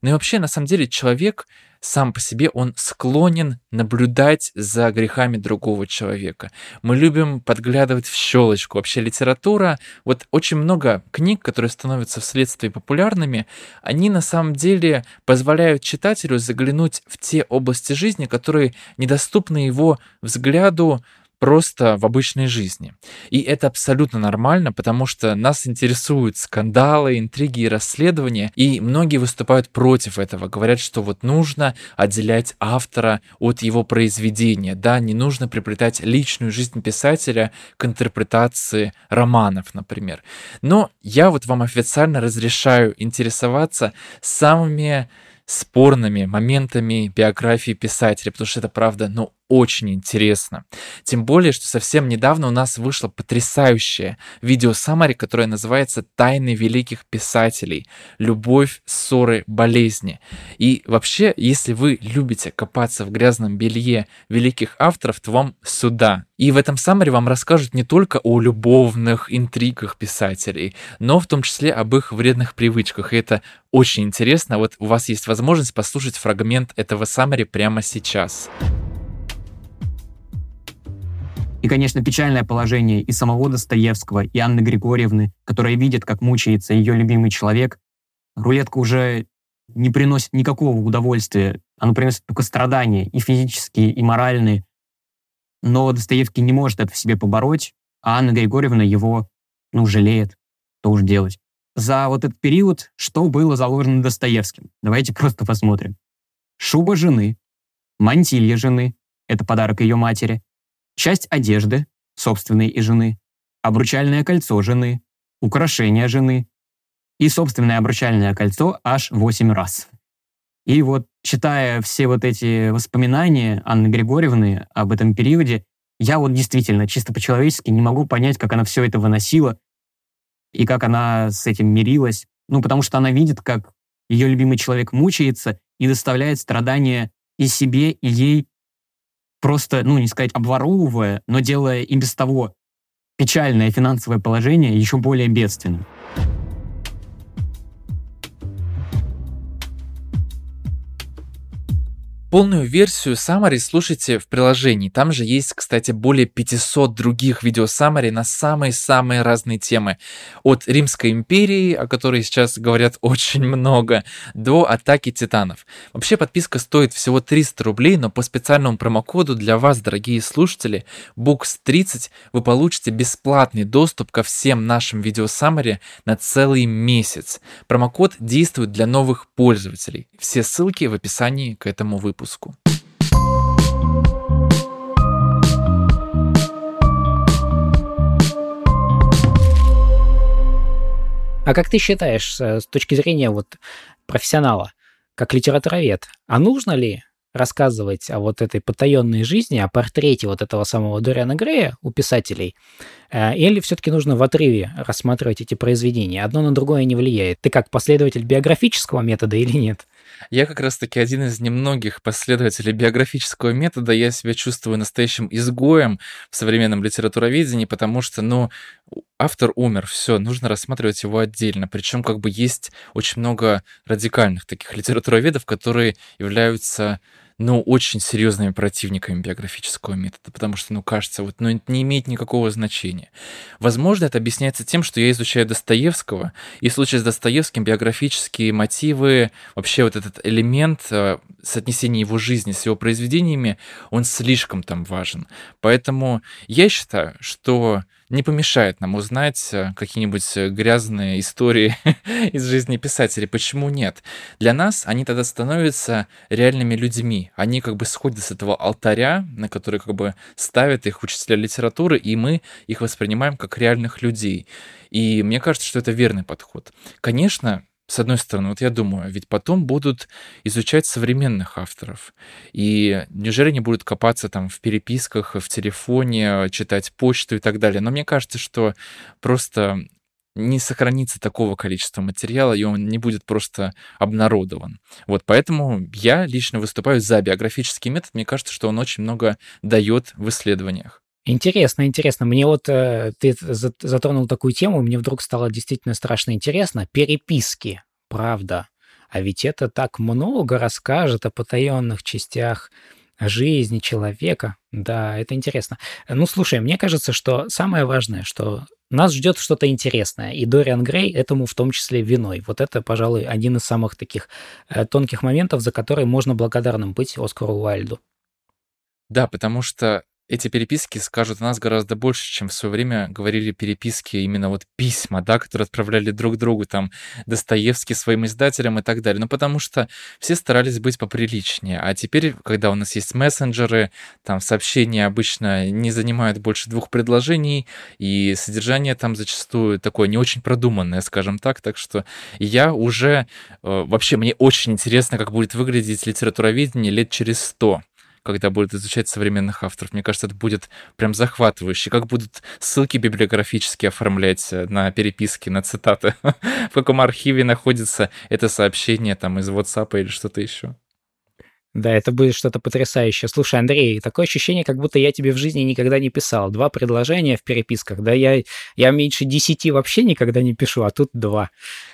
Ну и вообще, на самом деле, человек сам по себе, он склонен наблюдать за грехами другого человека. Мы любим подглядывать в щелочку. Вообще литература, вот очень много книг, которые становятся вследствие популярными, они на самом деле позволяют читателю заглянуть в те области жизни, которые недоступны его взгляду просто в обычной жизни. И это абсолютно нормально, потому что нас интересуют скандалы, интриги и расследования, и многие выступают против этого, говорят, что вот нужно отделять автора от его произведения, да, не нужно приплетать личную жизнь писателя к интерпретации романов, например. Но я вот вам официально разрешаю интересоваться самыми спорными моментами биографии писателя, потому что это правда, ну, очень интересно. Тем более, что совсем недавно у нас вышло потрясающее видео саммари, которое называется «Тайны великих писателей. Любовь, ссоры, болезни». И вообще, если вы любите копаться в грязном белье великих авторов, то вам сюда. И в этом саммари вам расскажут не только о любовных интригах писателей, но в том числе об их вредных привычках. И это очень интересно. Вот у вас есть возможность послушать фрагмент этого саммари прямо сейчас. И, конечно, печальное положение и самого Достоевского, и Анны Григорьевны, которая видит, как мучается ее любимый человек. Рулетка уже не приносит никакого удовольствия. Она приносит только страдания, и физические, и моральные. Но Достоевский не может это в себе побороть, а Анна Григорьевна его, ну, жалеет. Что уж делать. За вот этот период что было заложено Достоевским? Давайте просто посмотрим. Шуба жены, мантилья жены, это подарок ее матери, часть одежды, собственной и жены, обручальное кольцо жены, украшение жены и собственное обручальное кольцо аж 8 раз. И вот, читая все вот эти воспоминания Анны Григорьевны об этом периоде, я вот действительно чисто по-человечески не могу понять, как она все это выносила и как она с этим мирилась. Ну, потому что она видит, как ее любимый человек мучается и доставляет страдания и себе, и ей, просто, ну, не сказать обворовывая, но делая и без того печальное финансовое положение еще более бедственным. Полную версию Summary слушайте в приложении. Там же есть, кстати, более 500 других видео Summary на самые-самые разные темы. От Римской империи, о которой сейчас говорят <laughs> очень много, до атаки титанов. Вообще подписка стоит всего 300 рублей, но по специальному промокоду для вас, дорогие слушатели, Books30, вы получите бесплатный доступ ко всем нашим видео Summary на целый месяц. Промокод действует для новых пользователей. Все ссылки в описании к этому выпуску выпуску. А как ты считаешь, с точки зрения вот профессионала, как литературовед, а нужно ли рассказывать о вот этой потаенной жизни, о портрете вот этого самого Дориана Грея у писателей, э, или все-таки нужно в отрыве рассматривать эти произведения? Одно на другое не влияет. Ты как последователь биографического метода или нет? Я как раз-таки один из немногих последователей биографического метода. Я себя чувствую настоящим изгоем в современном литературоведении, потому что, ну, автор умер, все, нужно рассматривать его отдельно. Причем как бы есть очень много радикальных таких литературоведов, которые являются ну, очень серьезными противниками биографического метода, потому что, ну, кажется, вот, ну, это не имеет никакого значения. Возможно, это объясняется тем, что я изучаю Достоевского, и в случае с Достоевским биографические мотивы, вообще вот этот элемент э, соотнесения его жизни с его произведениями, он слишком там важен. Поэтому я считаю, что не помешает нам узнать э, какие-нибудь э, грязные истории <laughs> из жизни писателей. Почему нет? Для нас они тогда становятся реальными людьми. Они как бы сходят с этого алтаря, на который как бы ставят их учителя литературы, и мы их воспринимаем как реальных людей. И мне кажется, что это верный подход. Конечно, с одной стороны, вот я думаю, ведь потом будут изучать современных авторов. И неужели они будут копаться там в переписках, в телефоне, читать почту и так далее? Но мне кажется, что просто не сохранится такого количества материала, и он не будет просто обнародован. Вот поэтому я лично выступаю за биографический метод. Мне кажется, что он очень много дает в исследованиях. Интересно, интересно. Мне вот э, ты затронул такую тему, мне вдруг стало действительно страшно интересно. Переписки, правда. А ведь это так много расскажет о потаенных частях жизни человека. Да, это интересно. Ну, слушай, мне кажется, что самое важное, что нас ждет что-то интересное, и Дориан Грей этому в том числе виной. Вот это, пожалуй, один из самых таких э, тонких моментов, за которые можно благодарным быть Оскару Уайльду. Да, потому что эти переписки скажут о нас гораздо больше, чем в свое время говорили переписки, именно вот письма, да, которые отправляли друг другу, там, Достоевский своим издателям и так далее. Ну, потому что все старались быть поприличнее. А теперь, когда у нас есть мессенджеры, там, сообщения обычно не занимают больше двух предложений, и содержание там зачастую такое не очень продуманное, скажем так. Так что я уже... Э, вообще, мне очень интересно, как будет выглядеть литературоведение лет через сто когда будут изучать современных авторов. Мне кажется, это будет прям захватывающе. Как будут ссылки библиографические оформлять э, на переписки, на цитаты. <laughs> В каком архиве находится это сообщение там из WhatsApp или что-то еще. Да, это будет что-то потрясающее. Слушай, Андрей, такое ощущение, как будто я тебе в жизни никогда не писал. Два предложения в переписках, да, я, я меньше десяти вообще никогда не пишу, а тут два.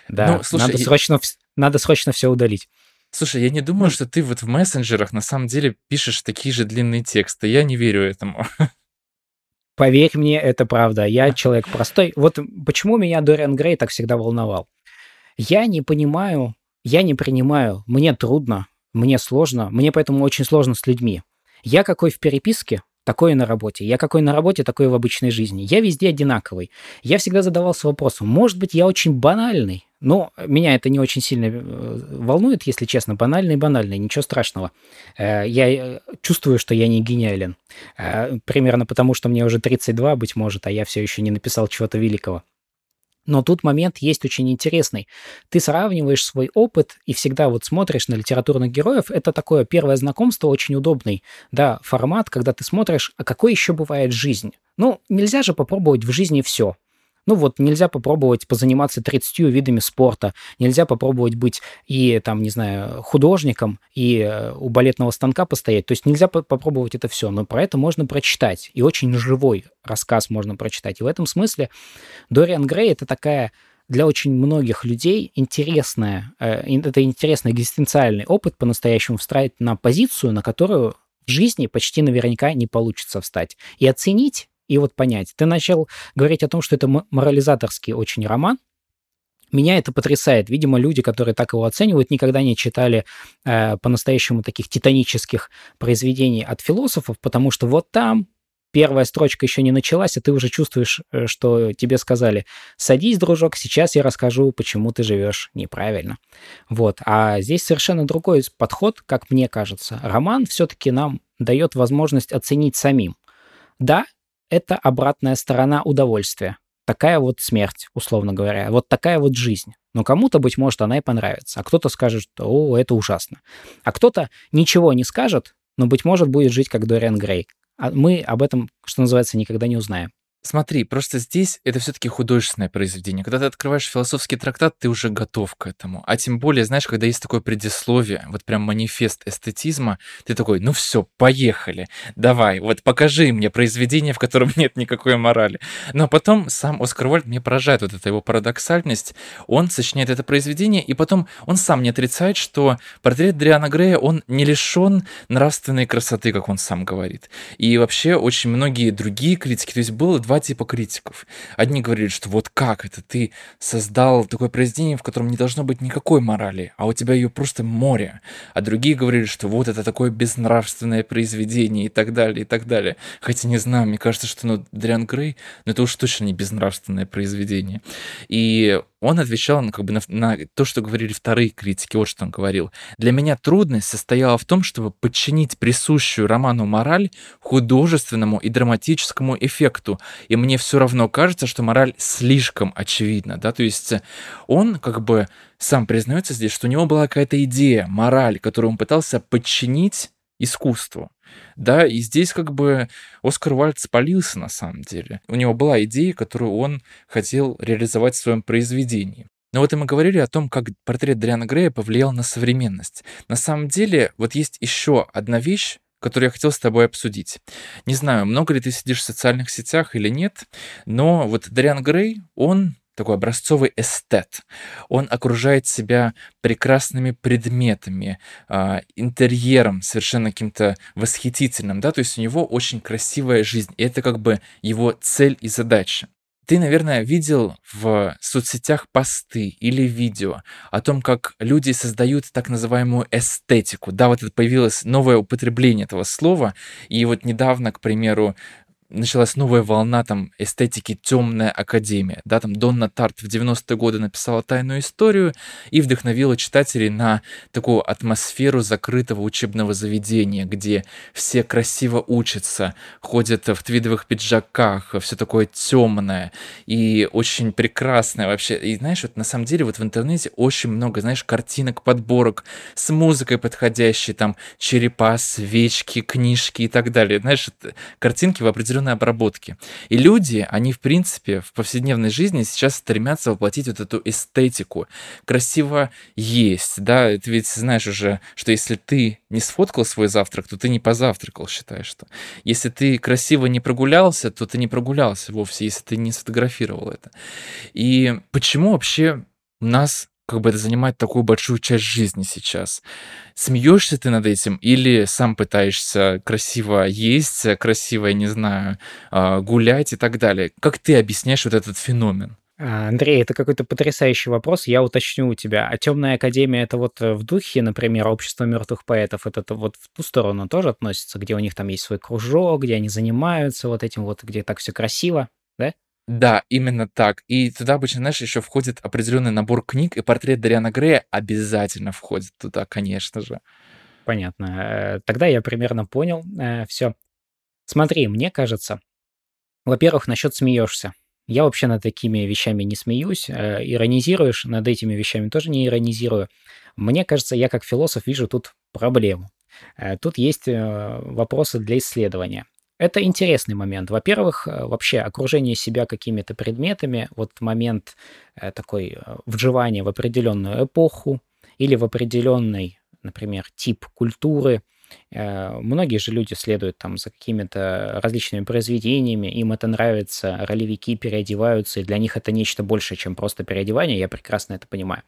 Да, ну, слушай, надо, срочно, надо срочно все удалить. Слушай, я не думаю, что ты вот в мессенджерах на самом деле пишешь такие же длинные тексты. Я не верю этому. <laughs> Поверь мне, это правда. Я <laughs> человек простой. Вот почему меня Дориан Грей так всегда волновал. Я не понимаю, я не принимаю, мне трудно, мне сложно, мне поэтому очень сложно с людьми. Я какой в переписке, такой на работе. Я какой на работе, такой в обычной жизни. Я везде одинаковый. Я всегда задавался вопросом, может быть, я очень банальный, но меня это не очень сильно э, волнует, если честно. Банальный, банальный, ничего страшного. Э, я э, чувствую, что я не гениален. Примерно потому, что мне уже 32, быть может, а я все еще не написал чего-то великого. Но тут момент есть очень интересный. Ты сравниваешь свой опыт и всегда вот смотришь на литературных героев. Это такое первое знакомство, очень удобный, да, формат, когда ты смотришь, а какой еще бывает жизнь. Ну, нельзя же попробовать в жизни все. Ну вот нельзя попробовать позаниматься 30 видами спорта, нельзя попробовать быть и там, не знаю, художником, и э, у балетного станка постоять. То есть нельзя попробовать это все, но про это можно прочитать. И очень живой рассказ можно прочитать. И в этом смысле Дориан Грей — это такая для очень многих людей интересная, э, это интересный экзистенциальный опыт по-настоящему встраивать на позицию, на которую в жизни почти наверняка не получится встать. И оценить и вот понять. Ты начал говорить о том, что это морализаторский очень роман. Меня это потрясает. Видимо, люди, которые так его оценивают, никогда не читали э, по-настоящему таких титанических произведений от философов, потому что вот там первая строчка еще не началась, а ты уже чувствуешь, э, что тебе сказали, садись, дружок, сейчас я расскажу, почему ты живешь неправильно. Вот. А здесь совершенно другой подход, как мне кажется. Роман все-таки нам дает возможность оценить самим. Да, это обратная сторона удовольствия. Такая вот смерть, условно говоря. Вот такая вот жизнь. Но кому-то, быть может, она и понравится. А кто-то скажет, что «О, это ужасно». А кто-то ничего не скажет, но, быть может, будет жить как Дориан Грей. А мы об этом, что называется, никогда не узнаем. Смотри, просто здесь это все-таки художественное произведение. Когда ты открываешь философский трактат, ты уже готов к этому. А тем более, знаешь, когда есть такое предисловие, вот прям манифест эстетизма, ты такой, ну все, поехали, давай, вот покажи мне произведение, в котором <laughs> нет никакой морали. Но потом сам Оскар Уальд мне поражает вот эта его парадоксальность. Он сочиняет это произведение, и потом он сам не отрицает, что портрет Дриана Грея, он не лишен нравственной красоты, как он сам говорит. И вообще очень многие другие критики, то есть было два два типа критиков. Одни говорили, что вот как это ты создал такое произведение, в котором не должно быть никакой морали, а у тебя ее просто море. А другие говорили, что вот это такое безнравственное произведение и так далее, и так далее. Хотя не знаю, мне кажется, что ну, Дриан Грей, ну это уж точно не безнравственное произведение. И он отвечал ну, как бы на, на то, что говорили вторые критики. Вот что он говорил. «Для меня трудность состояла в том, чтобы подчинить присущую роману мораль художественному и драматическому эффекту. И мне все равно кажется, что мораль слишком очевидна». Да? То есть он как бы сам признается здесь, что у него была какая-то идея, мораль, которую он пытался подчинить искусству. Да, и здесь как бы Оскар Вальд спалился на самом деле. У него была идея, которую он хотел реализовать в своем произведении. Но вот и мы говорили о том, как портрет Дриана Грея повлиял на современность. На самом деле, вот есть еще одна вещь, которую я хотел с тобой обсудить. Не знаю, много ли ты сидишь в социальных сетях или нет, но вот Дриан Грей, он такой образцовый эстет. Он окружает себя прекрасными предметами, э, интерьером совершенно каким-то восхитительным, да, то есть у него очень красивая жизнь, и это как бы его цель и задача. Ты, наверное, видел в соцсетях посты или видео о том, как люди создают так называемую эстетику. Да, вот это появилось новое употребление этого слова. И вот недавно, к примеру, началась новая волна там эстетики «Темная академия». Да, там Донна Тарт в 90-е годы написала «Тайную историю» и вдохновила читателей на такую атмосферу закрытого учебного заведения, где все красиво учатся, ходят в твидовых пиджаках, все такое темное и очень прекрасное вообще. И знаешь, вот на самом деле вот в интернете очень много, знаешь, картинок, подборок с музыкой подходящей, там черепа, свечки, книжки и так далее. Знаешь, картинки в определенном определенной обработки. И люди, они, в принципе, в повседневной жизни сейчас стремятся воплотить вот эту эстетику. Красиво есть, да, ты ведь знаешь уже, что если ты не сфоткал свой завтрак, то ты не позавтракал, считаешь, что. Если ты красиво не прогулялся, то ты не прогулялся вовсе, если ты не сфотографировал это. И почему вообще нас как бы это занимает такую большую часть жизни сейчас. Смеешься ты над этим или сам пытаешься красиво есть, красиво, я не знаю, а, гулять и так далее? Как ты объясняешь вот этот феномен? А, Андрей, это какой-то потрясающий вопрос. Я уточню у тебя. А темная академия это вот э, в духе, например, общество мертвых поэтов, это вот в ту сторону тоже относится, где у них там есть свой кружок, где они занимаются вот этим вот, где так все красиво, да? Да, именно так. И туда обычно, знаешь, еще входит определенный набор книг, и портрет Дариана Грея обязательно входит туда, конечно же. Понятно. Э, тогда я примерно понял э, все. Смотри, мне кажется, во-первых, насчет смеешься. Я вообще над такими вещами не смеюсь. Э, иронизируешь, над этими вещами тоже не иронизирую. Мне кажется, я как философ вижу тут проблему. Тут есть вопросы для исследования. Это интересный момент. Во-первых, вообще окружение себя какими-то предметами, вот момент такой вживания в определенную эпоху или в определенный, например, тип культуры – Э, многие же люди следуют там за какими-то различными произведениями, им это нравится, ролевики переодеваются, и для них это нечто большее, чем просто переодевание, я прекрасно это понимаю.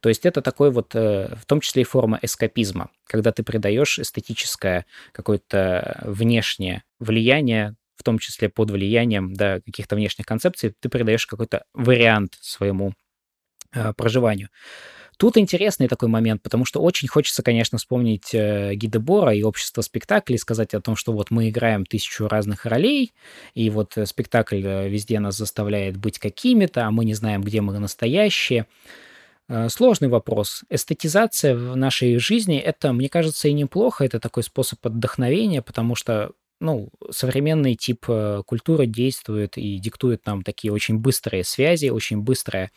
То есть это такой вот, э, в том числе и форма эскапизма, когда ты придаешь эстетическое какое-то внешнее влияние в том числе под влиянием да, каких-то внешних концепций, ты придаешь какой-то вариант своему э, проживанию. Тут интересный такой момент, потому что очень хочется, конечно, вспомнить э, Гида Бора и общество спектаклей, сказать о том, что вот мы играем тысячу разных ролей, и вот э, спектакль э, везде нас заставляет быть какими-то, а мы не знаем, где мы настоящие. Э, сложный вопрос. Эстетизация в нашей жизни — это, мне кажется, и неплохо, это такой способ отдохновения, потому что ну, современный тип э, культуры действует и диктует нам такие очень быстрые связи, очень быстрое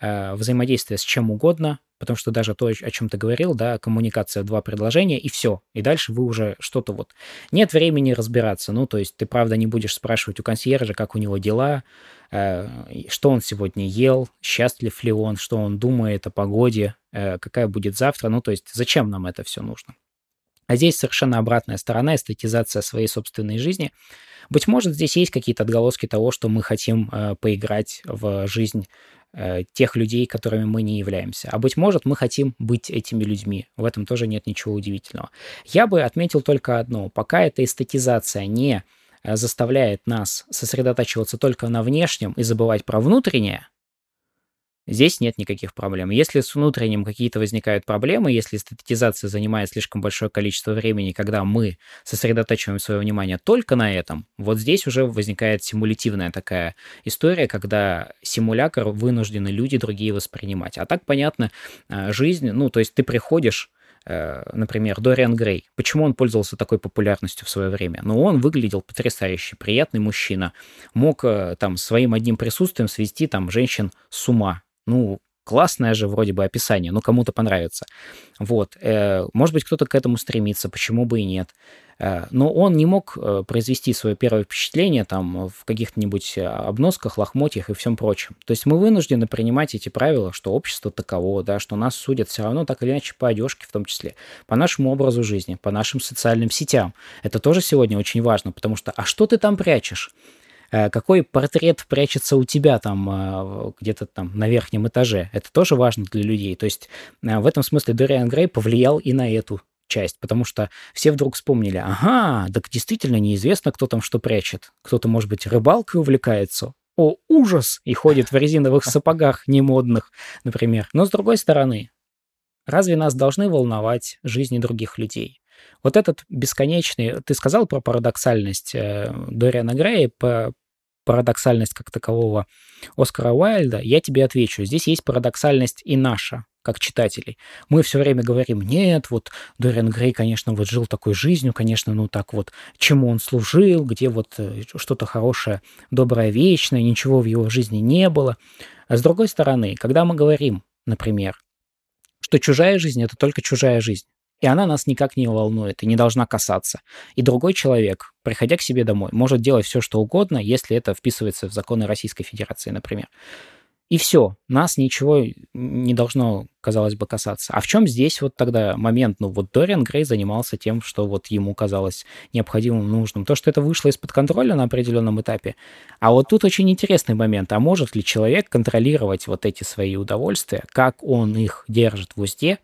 э, взаимодействие с чем угодно, потому что даже то, о чем ты говорил, да, коммуникация, два предложения, и все. И дальше вы уже что-то вот... Нет времени разбираться. Ну, то есть ты, правда, не будешь спрашивать у консьержа, как у него дела, э, что он сегодня ел, счастлив ли он, что он думает о погоде, э, какая будет завтра. Ну, то есть зачем нам это все нужно? А здесь совершенно обратная сторона, эстетизация своей собственной жизни. Быть может, здесь есть какие-то отголоски того, что мы хотим э, поиграть в жизнь э, тех людей, которыми мы не являемся. А быть может, мы хотим быть этими людьми. В этом тоже нет ничего удивительного. Я бы отметил только одно. Пока эта эстетизация не э, заставляет нас сосредотачиваться только на внешнем и забывать про внутреннее, Здесь нет никаких проблем. Если с внутренним какие-то возникают проблемы, если эстетизация занимает слишком большое количество времени, когда мы сосредотачиваем свое внимание только на этом, вот здесь уже возникает симулятивная такая история, когда симулятор вынуждены люди другие воспринимать. А так, понятно, э, жизнь, ну, то есть ты приходишь э, например, Дориан Грей. Почему он пользовался такой популярностью в свое время? Ну, он выглядел потрясающе, приятный мужчина. Мог э, там своим одним присутствием свести там женщин с ума. Ну, классное же вроде бы описание, но кому-то понравится. Вот. Э, может быть, кто-то к этому стремится, почему бы и нет. Э, но он не мог э, произвести свое первое впечатление там в каких-нибудь обносках, лохмотьях и всем прочем. То есть мы вынуждены принимать эти правила, что общество таково, да, что нас судят все равно так или иначе по одежке в том числе, по нашему образу жизни, по нашим социальным сетям. Это тоже сегодня очень важно, потому что а что ты там прячешь? Э, какой портрет прячется у тебя там э, где-то там на верхнем этаже. Это тоже важно для людей. То есть э, в этом смысле Дориан Грей повлиял и на эту часть, потому что все вдруг вспомнили, ага, так действительно неизвестно, кто там что прячет. Кто-то, может быть, рыбалкой увлекается, о, ужас, и ходит в резиновых <laughs> сапогах немодных, например. Но с другой стороны, разве нас должны волновать жизни других людей? Вот этот бесконечный... Ты сказал про парадоксальность э, Дориана Грея, по парадоксальность как такового Оскара Уайльда, я тебе отвечу. Здесь есть парадоксальность и наша, как читателей. Мы все время говорим, нет, вот Дориан Грей, конечно, вот жил такой жизнью, конечно, ну так вот, чему он служил, где вот э, что-то хорошее, доброе, вечное, ничего в его жизни не было. А с другой стороны, когда мы говорим, например, что чужая жизнь — это только чужая жизнь, и она нас никак не волнует и не должна касаться. И другой человек, приходя к себе домой, может делать все, что угодно, если это вписывается в законы Российской Федерации, например. И все, нас ничего не должно, казалось бы, касаться. А в чем здесь вот тогда момент? Ну вот Дориан Грей занимался тем, что вот ему казалось необходимым, нужным. То, что это вышло из-под контроля на определенном этапе. А вот тут очень интересный момент. А может ли человек контролировать вот эти свои удовольствия, как он их держит в узде,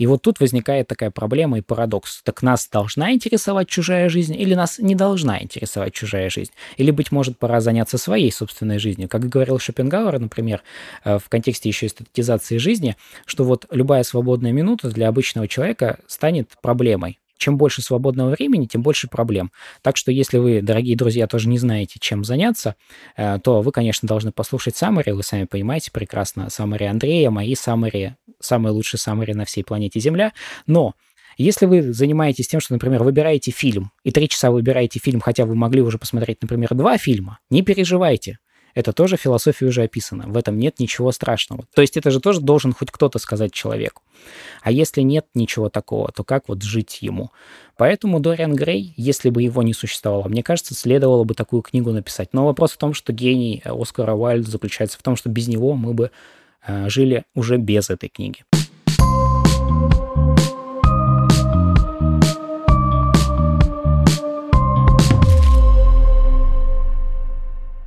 И вот тут возникает такая проблема и парадокс. Так нас должна интересовать чужая жизнь или нас не должна интересовать чужая жизнь? Или, быть может, пора заняться своей собственной жизнью? Как говорил Шопенгауэр, например, э, в контексте еще эстетизации жизни, что вот любая свободная минута для обычного человека станет проблемой чем больше свободного времени, тем больше проблем. Так что если вы, дорогие друзья, тоже не знаете, чем заняться, э, то вы, конечно, должны послушать саммари, вы сами понимаете прекрасно, саммари Андрея, мои саммари, самые лучшие саммари на всей планете Земля, но если вы занимаетесь тем, что, например, выбираете фильм, и три часа выбираете фильм, хотя вы могли уже посмотреть, например, два фильма, не переживайте. Это тоже философия уже описана. В этом нет ничего страшного. То есть это же тоже должен хоть кто-то сказать человеку. А если нет ничего такого, то как вот жить ему? Поэтому Дориан Грей, если бы его не существовало, мне кажется, следовало бы такую книгу написать. Но вопрос в том, что гений Оскара Уайльда заключается в том, что без него мы бы э, жили уже без этой книги.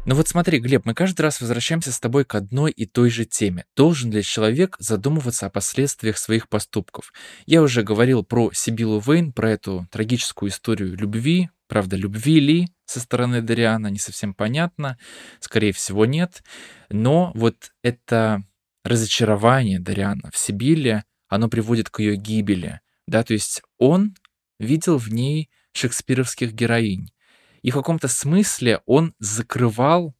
Ну вот смотри, Глеб, мы каждый раз возвращаемся с тобой к одной и той же теме. Должен ли человек задумываться о последствиях своих поступков? Я уже говорил про Сибилу Вейн, про эту трагическую историю любви. Правда, любви ли со стороны Дариана, не совсем понятно. Скорее всего, нет. Но вот это разочарование Дариана в Сибиле, оно приводит к ее гибели. Да, то есть он видел в ней шекспировских героинь. И в каком-то смысле он закрывал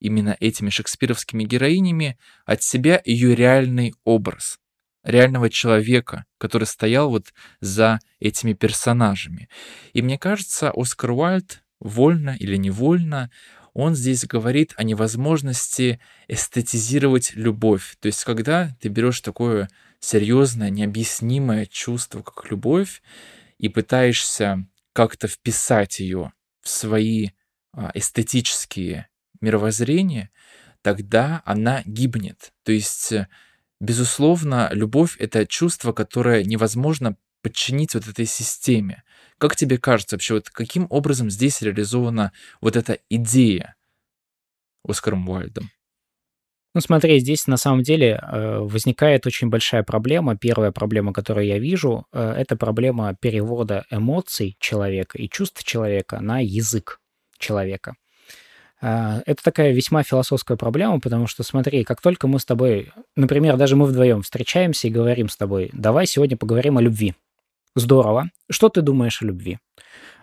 именно этими шекспировскими героинями от себя ее реальный образ реального человека, который стоял вот за этими персонажами. И мне кажется, Оскар Уайльд, вольно или невольно, он здесь говорит о невозможности эстетизировать любовь. То есть, когда ты берешь такое серьезное, необъяснимое чувство, как любовь, и пытаешься как-то вписать ее в свои а, эстетические мировоззрения, тогда она гибнет. То есть, э, безусловно, любовь — это чувство, которое невозможно подчинить вот этой системе. Как тебе кажется вообще, вот каким образом здесь реализована вот эта идея Оскаром Уайльдом? Ну, смотри, здесь на самом деле э, возникает очень большая проблема. Первая проблема, которую я вижу, э, это проблема перевода эмоций человека и чувств человека на язык человека. Э, это такая весьма философская проблема, потому что, смотри, как только мы с тобой, например, даже мы вдвоем встречаемся и говорим с тобой, давай сегодня поговорим о любви. Здорово. Что ты думаешь о любви?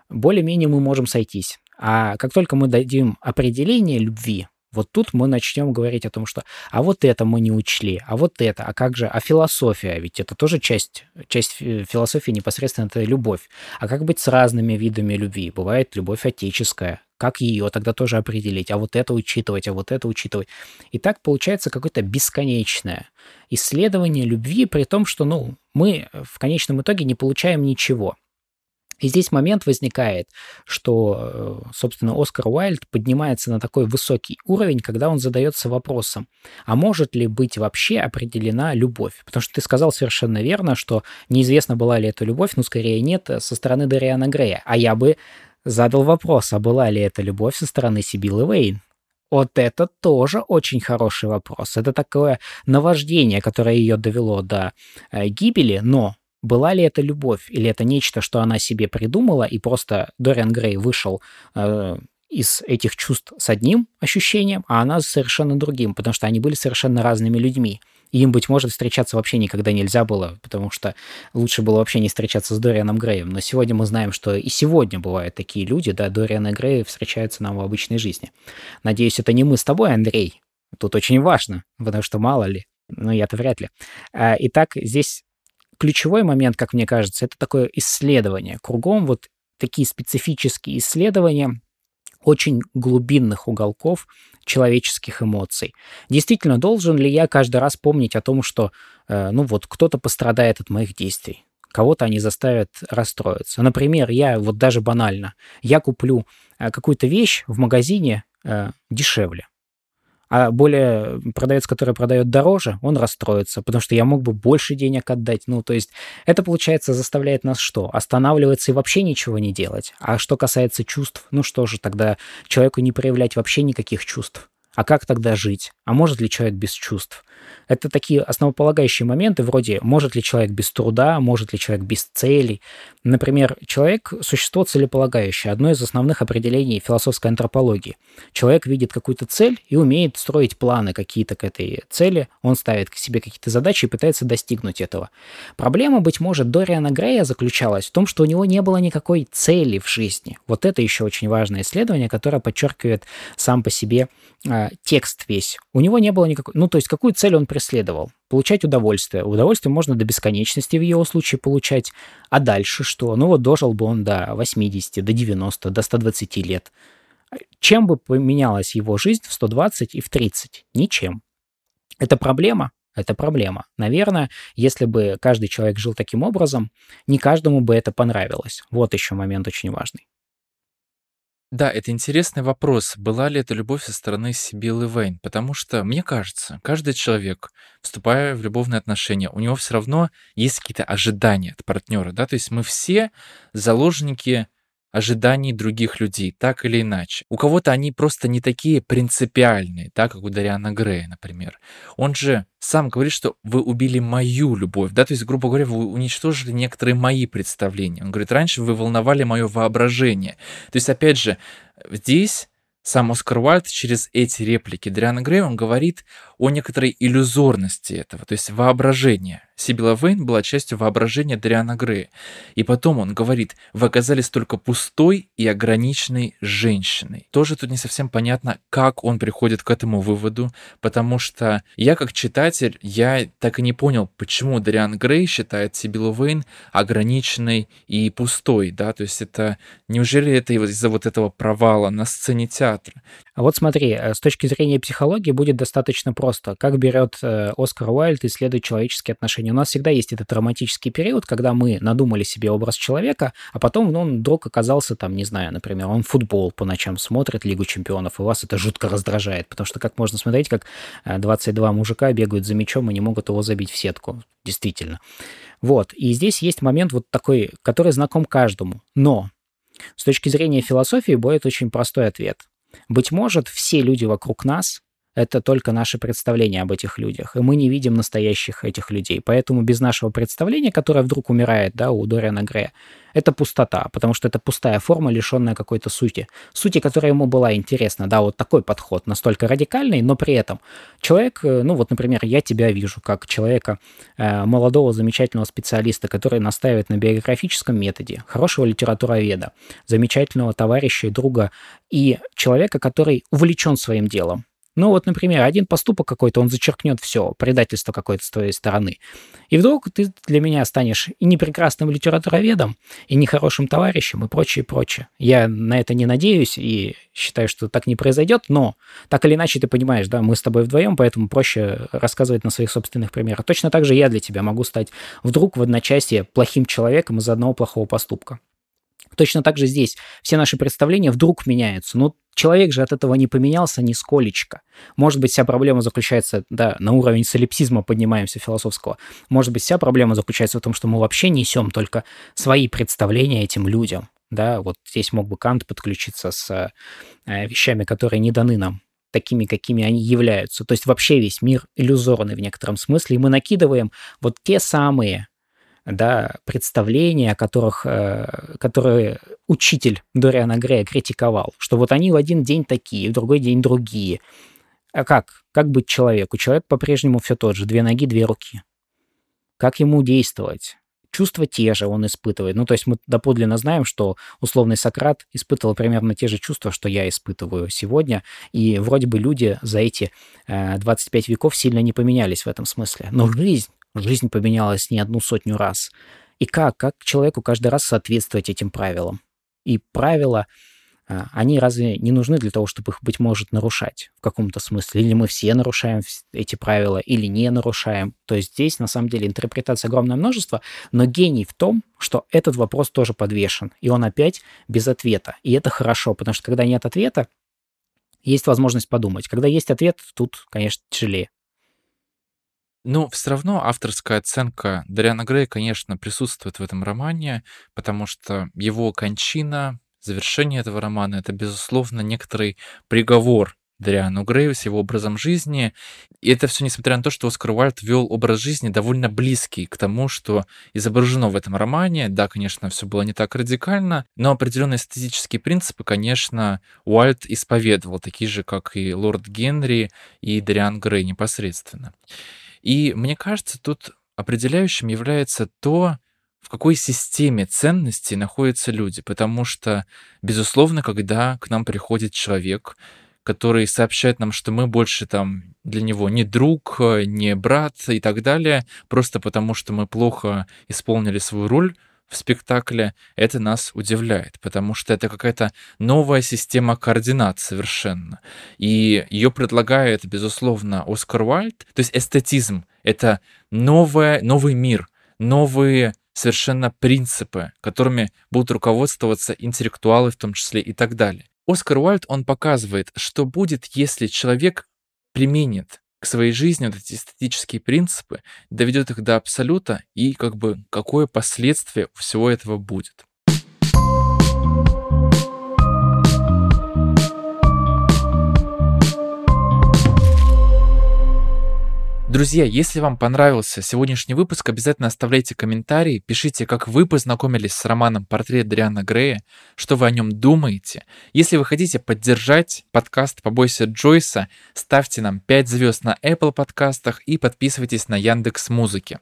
Более-менее мы можем сойтись. А как только мы дадим определение любви, вот тут мы начнем говорить о том, что а вот это мы не учли, а вот это, а как же, а философия, ведь это тоже часть, часть философии непосредственно это любовь. А как быть с разными видами любви? Бывает любовь отеческая, как ее тогда тоже определить, а вот это учитывать, а вот это учитывать. И так получается какое-то бесконечное исследование любви, при том, что, ну, мы в конечном итоге не получаем ничего. И здесь момент возникает, что, э, собственно, Оскар Уайльд поднимается на такой высокий уровень, когда он задается вопросом, а может ли быть вообще определена любовь? Потому что ты сказал совершенно верно, что неизвестно, была ли это любовь, ну, скорее нет, э, со стороны Дариана Грея. А я бы задал вопрос, а была ли это любовь со стороны Сибилы Вейн? Вот это тоже очень хороший вопрос. Это такое наваждение, которое ее довело до э, гибели, но была ли это любовь, или это нечто, что она себе придумала, и просто Дориан Грей вышел э, из этих чувств с одним ощущением, а она с совершенно другим, потому что они были совершенно разными людьми. И им, быть может, встречаться вообще никогда нельзя было, потому что лучше было вообще не встречаться с Дорианом Греем. Но сегодня мы знаем, что и сегодня бывают такие люди, да, Дориан и Грей встречаются нам в обычной жизни. Надеюсь, это не мы с тобой, Андрей. Тут очень важно, потому что мало ли. Ну, я-то вряд ли. А, итак, здесь ключевой момент, как мне кажется, это такое исследование. Кругом вот такие специфические исследования очень глубинных уголков человеческих эмоций. Действительно, должен ли я каждый раз помнить о том, что, э, ну вот, кто-то пострадает от моих действий? Кого-то они заставят расстроиться. Например, я вот даже банально, я куплю э, какую-то вещь в магазине э, дешевле а более продавец, который продает дороже, он расстроится, потому что я мог бы больше денег отдать. Ну, то есть это, получается, заставляет нас что? Останавливаться и вообще ничего не делать. А что касается чувств, ну что же, тогда человеку не проявлять вообще никаких чувств. А как тогда жить? А может ли человек без чувств? Это такие основополагающие моменты, вроде может ли человек без труда, может ли человек без целей. Например, человек – существо целеполагающее, одно из основных определений философской антропологии. Человек видит какую-то цель и умеет строить планы какие-то к этой цели, он ставит к себе какие-то задачи и пытается достигнуть этого. Проблема, быть может, Дориана Грея заключалась в том, что у него не было никакой цели в жизни. Вот это еще очень важное исследование, которое подчеркивает сам по себе э, текст весь. У него не было никакой... Ну, то есть какую цель он преследовал? Получать удовольствие. Удовольствие можно до бесконечности в его случае получать. А дальше что? Ну вот дожил бы он до 80, до 90, до 120 лет. Чем бы поменялась его жизнь в 120 и в 30? Ничем. Это проблема? Это проблема. Наверное, если бы каждый человек жил таким образом, не каждому бы это понравилось. Вот еще момент очень важный. Да, это интересный вопрос, была ли это любовь со стороны Сибилы Вейн, потому что, мне кажется, каждый человек, вступая в любовные отношения, у него все равно есть какие-то ожидания от партнера, да, то есть мы все заложники ожиданий других людей, так или иначе. У кого-то они просто не такие принципиальные, так как у Дариана Грея, например. Он же сам говорит, что вы убили мою любовь, да, то есть, грубо говоря, вы уничтожили некоторые мои представления. Он говорит, раньше вы волновали мое воображение. То есть, опять же, здесь сам Оскар Уальд через эти реплики Дриана Грей, он говорит о некоторой иллюзорности этого, то есть воображения. Сибила Вейн была частью воображения Дриана Грея. И потом он говорит, вы оказались только пустой и ограниченной женщиной. Тоже тут не совсем понятно, как он приходит к этому выводу, потому что я как читатель, я так и не понял, почему Дриан Грей считает Сибилу Вейн ограниченной и пустой, да, то есть это, неужели это из-за вот этого провала на сцене театра? А вот смотри, э, с точки зрения психологии будет достаточно просто. Как берет э, Оскар Уайльд исследует человеческие отношения. У нас всегда есть этот романтический период, когда мы надумали себе образ человека, а потом ну, он вдруг оказался там, не знаю, например, он футбол по ночам смотрит, Лигу чемпионов, и вас это жутко раздражает, потому что как можно смотреть, как 22 э, мужика бегают за мячом и не могут его забить в сетку. Действительно. Вот. И здесь есть момент вот такой, который знаком каждому. Но с точки зрения философии будет очень простой ответ – быть может, все люди вокруг нас — это только наше представление об этих людях, и мы не видим настоящих этих людей. Поэтому без нашего представления, которое вдруг умирает, да, у Дориана Грея, это пустота, потому что это пустая форма, лишенная какой-то сути. Сути, которая ему была интересна, да, вот такой подход, настолько радикальный, но при этом человек, э, ну вот, например, я тебя вижу как человека, э, молодого, замечательного специалиста, который настаивает на биографическом методе, хорошего литературоведа, замечательного товарища и друга, и человека, который увлечен своим делом, ну вот, например, один поступок какой-то, он зачеркнет все, предательство какое-то с твоей стороны. И вдруг ты для меня станешь и не прекрасным литературоведом, и не хорошим товарищем, и прочее, прочее. Я на это не надеюсь и считаю, что так не произойдет, но так или иначе ты понимаешь, да, мы с тобой вдвоем, поэтому проще рассказывать на своих собственных примерах. Точно так же я для тебя могу стать вдруг в одночасье плохим человеком из-за одного плохого поступка. Точно так же здесь все наши представления вдруг меняются. Но человек же от этого не поменялся нисколечко. Может быть, вся проблема заключается, да, на уровень солипсизма поднимаемся философского. Может быть, вся проблема заключается в том, что мы вообще несем только свои представления этим людям. Да, вот здесь мог бы Кант подключиться с э, вещами, которые не даны нам такими, какими они являются. То есть вообще весь мир иллюзорный в некотором смысле, и мы накидываем вот те самые да, представления, о которых, э, которые учитель Дориана Грея критиковал, что вот они в один день такие, в другой день другие. А как? Как быть человеку? Человек по-прежнему все тот же, две ноги, две руки. Как ему действовать? Чувства те же он испытывает. Ну, то есть мы доподлинно знаем, что условный Сократ испытывал примерно те же чувства, что я испытываю сегодня. И вроде бы люди за эти э, 25 веков сильно не поменялись в этом смысле. Но жизнь Жизнь поменялась не одну сотню раз. И как? Как человеку каждый раз соответствовать этим правилам? И правила, а, они разве не нужны для того, чтобы их, быть может, нарушать в каком-то смысле? Или мы все нарушаем эти правила, или не нарушаем? То есть здесь, на самом деле, интерпретация огромное множество, но гений в том, что этот вопрос тоже подвешен, и он опять без ответа. И это хорошо, потому что когда нет ответа, есть возможность подумать. Когда есть ответ, тут, конечно, тяжелее. Ну, все равно авторская оценка Дариана Грея, конечно, присутствует в этом романе, потому что его кончина, завершение этого романа — это, безусловно, некоторый приговор Дариану Грею с его образом жизни. И это все несмотря на то, что Оскар Уальд вел образ жизни довольно близкий к тому, что изображено в этом романе. Да, конечно, все было не так радикально, но определенные эстетические принципы, конечно, Уальд исповедовал, такие же, как и Лорд Генри и Дариан Грей непосредственно. И мне кажется, тут определяющим является то, в какой системе ценностей находятся люди. Потому что, безусловно, когда к нам приходит человек, который сообщает нам, что мы больше там для него не друг, не брат и так далее, просто потому что мы плохо исполнили свою роль в спектакле, это нас удивляет, потому что это какая-то новая система координат совершенно. И ее предлагает, безусловно, Оскар Уальд. То есть эстетизм — это новое, новый мир, новые совершенно принципы, которыми будут руководствоваться интеллектуалы в том числе и так далее. Оскар Уальд, он показывает, что будет, если человек применит к своей жизни вот эти эстетические принципы, доведет их до абсолюта и как бы какое последствие всего этого будет. Друзья, если вам понравился сегодняшний выпуск, обязательно оставляйте комментарии, пишите, как вы познакомились с романом «Портрет Дриана Грея», что вы о нем думаете. Если вы хотите поддержать подкаст «Побойся Джойса», ставьте нам 5 звезд на Apple подкастах и подписывайтесь на Яндекс Музыки.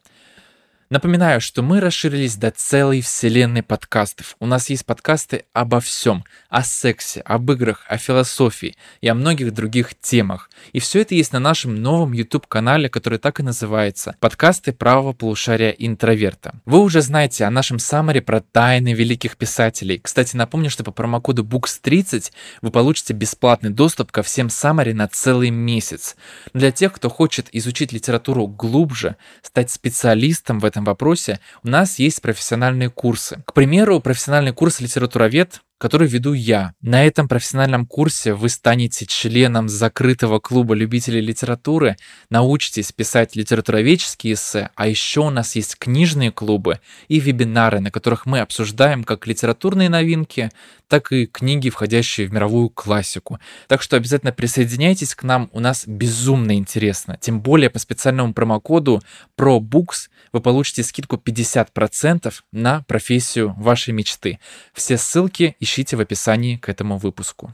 Напоминаю, что мы расширились до целой вселенной подкастов. У нас есть подкасты обо всем. О сексе, об играх, о философии и о многих других темах. И все это есть на нашем новом YouTube-канале, который так и называется «Подкасты правого полушария интроверта». Вы уже знаете о нашем саммаре про тайны великих писателей. Кстати, напомню, что по промокоду BOOKS30 вы получите бесплатный доступ ко всем саммаре на целый месяц. Для тех, кто хочет изучить литературу глубже, стать специалистом в этом этом вопросе у нас есть профессиональные курсы. К примеру, профессиональный курс «Литературовед» который веду я. На этом профессиональном курсе вы станете членом закрытого клуба любителей литературы, научитесь писать литературоведческие эссе, а еще у нас есть книжные клубы и вебинары, на которых мы обсуждаем как литературные новинки, так и книги, входящие в мировую классику. Так что обязательно присоединяйтесь к нам, у нас безумно интересно. Тем более по специальному промокоду ProBooks вы получите скидку 50% на профессию вашей мечты. Все ссылки ищите ищите в описании к этому выпуску.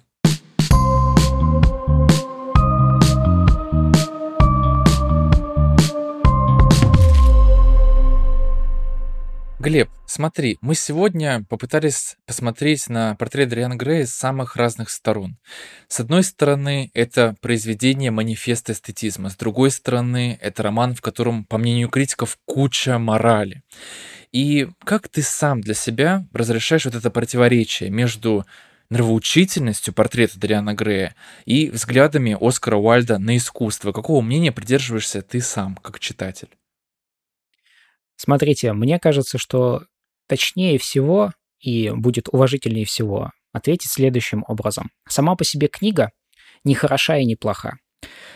Глеб, смотри, мы сегодня попытались посмотреть на портрет Дриана Грея с самых разных сторон. С одной стороны, это произведение манифест эстетизма, с другой стороны, это роман, в котором, по мнению критиков, куча морали. И как ты сам для себя разрешаешь вот это противоречие между нравоучительностью портрета Дариана Грея и взглядами Оскара Уальда на искусство? Какого мнения придерживаешься ты сам, как читатель? Смотрите, мне кажется, что точнее всего и будет уважительнее всего ответить следующим образом. Сама по себе книга не хороша и не плоха.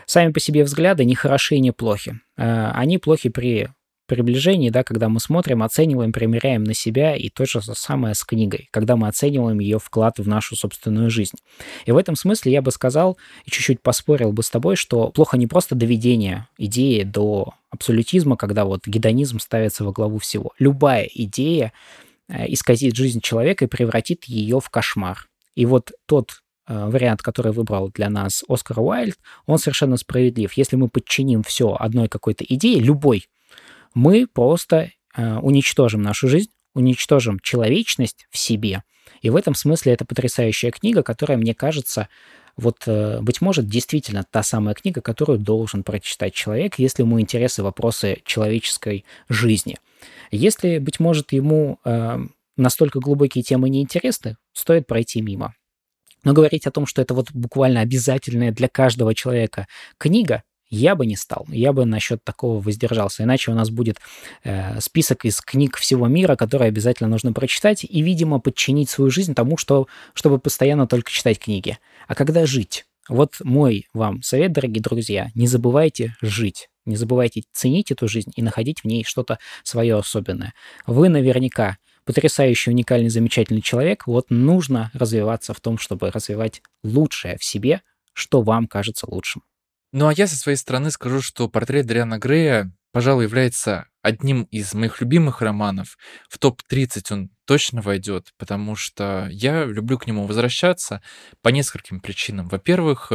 Сами по себе взгляды не хороши и не плохи. Э, они плохи при приближении, да, когда мы смотрим, оцениваем, примеряем на себя, и то же самое с книгой, когда мы оцениваем ее вклад в нашу собственную жизнь. И в этом смысле я бы сказал и чуть-чуть поспорил бы с тобой, что плохо не просто доведение идеи до абсолютизма, когда вот гедонизм ставится во главу всего. Любая идея э, исказит жизнь человека и превратит ее в кошмар. И вот тот э, вариант, который выбрал для нас Оскар Уайльд, он совершенно справедлив. Если мы подчиним все одной какой-то идее, любой, мы просто э, уничтожим нашу жизнь, уничтожим человечность в себе. И в этом смысле это потрясающая книга, которая, мне кажется, вот, э, быть может, действительно та самая книга, которую должен прочитать человек, если ему интересны вопросы человеческой жизни. Если, быть может, ему э, настолько глубокие темы не интересны, стоит пройти мимо. Но говорить о том, что это вот буквально обязательная для каждого человека книга, я бы не стал, я бы насчет такого воздержался, иначе у нас будет э, список из книг всего мира, которые обязательно нужно прочитать и, видимо, подчинить свою жизнь тому, что, чтобы постоянно только читать книги. А когда жить? Вот мой вам совет, дорогие друзья, не забывайте жить. Не забывайте ценить эту жизнь и находить в ней что-то свое особенное. Вы наверняка потрясающий, уникальный, замечательный человек. Вот нужно развиваться в том, чтобы развивать лучшее в себе, что вам кажется лучшим. Ну а я со своей стороны скажу, что портрет Дриана Грея, пожалуй, является одним из моих любимых романов. В топ-30 он точно войдет, потому что я люблю к нему возвращаться по нескольким причинам. Во-первых,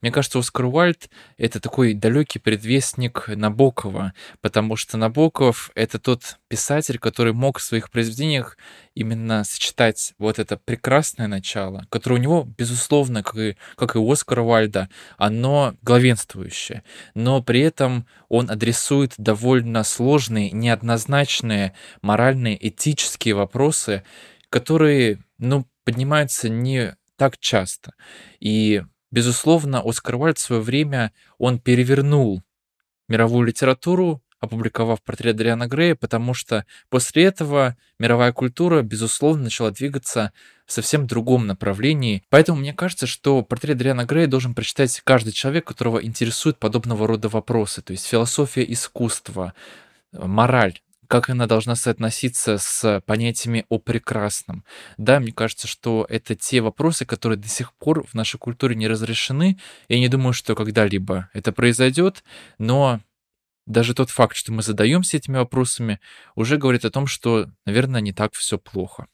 мне кажется, Оскар Уальд — это такой далекий предвестник Набокова, потому что Набоков — это тот писатель, который мог в своих произведениях именно сочетать вот это прекрасное начало, которое у него, безусловно, как и, как и у Оскара Уальда, оно главенствующее, но при этом он адресует довольно сложные, неоднозначные моральные, этические вопросы, которые, ну, поднимаются не так часто. И, безусловно, Оскар Уальд в свое время, он перевернул мировую литературу, опубликовав портрет Дриана Грея, потому что после этого мировая культура, безусловно, начала двигаться в совсем другом направлении. Поэтому мне кажется, что портрет Дриана Грея должен прочитать каждый человек, которого интересует подобного рода вопросы, то есть философия искусства, мораль, как она должна соотноситься с понятиями о прекрасном. Да, мне кажется, что это те вопросы, которые до сих пор в нашей культуре не разрешены. Я не думаю, что когда-либо это произойдет, но даже тот факт, что мы задаемся этими вопросами, уже говорит о том, что, наверное, не так все плохо.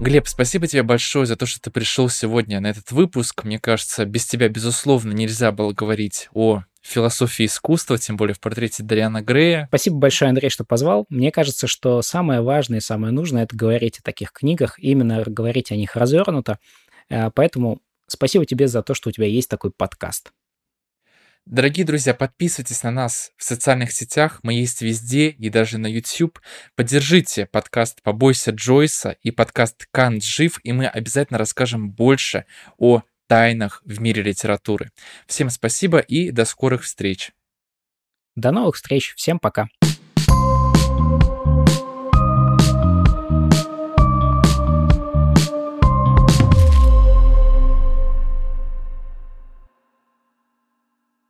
Глеб, спасибо тебе большое за то, что ты пришел сегодня на этот выпуск. Мне кажется, без тебя, безусловно, нельзя было говорить о философии искусства, тем более в портрете Дариана Грея. Спасибо большое, Андрей, что позвал. Мне кажется, что самое важное и самое нужное — это говорить о таких книгах, именно говорить о них развернуто. Э, поэтому спасибо тебе за то, что у тебя есть такой подкаст. Дорогие друзья, подписывайтесь на нас в социальных сетях, мы есть везде и даже на YouTube. Поддержите подкаст «Побойся Джойса» и подкаст «Кант жив», и мы обязательно расскажем больше о тайнах в мире литературы. Всем спасибо и до скорых встреч. До новых встреч. Всем пока.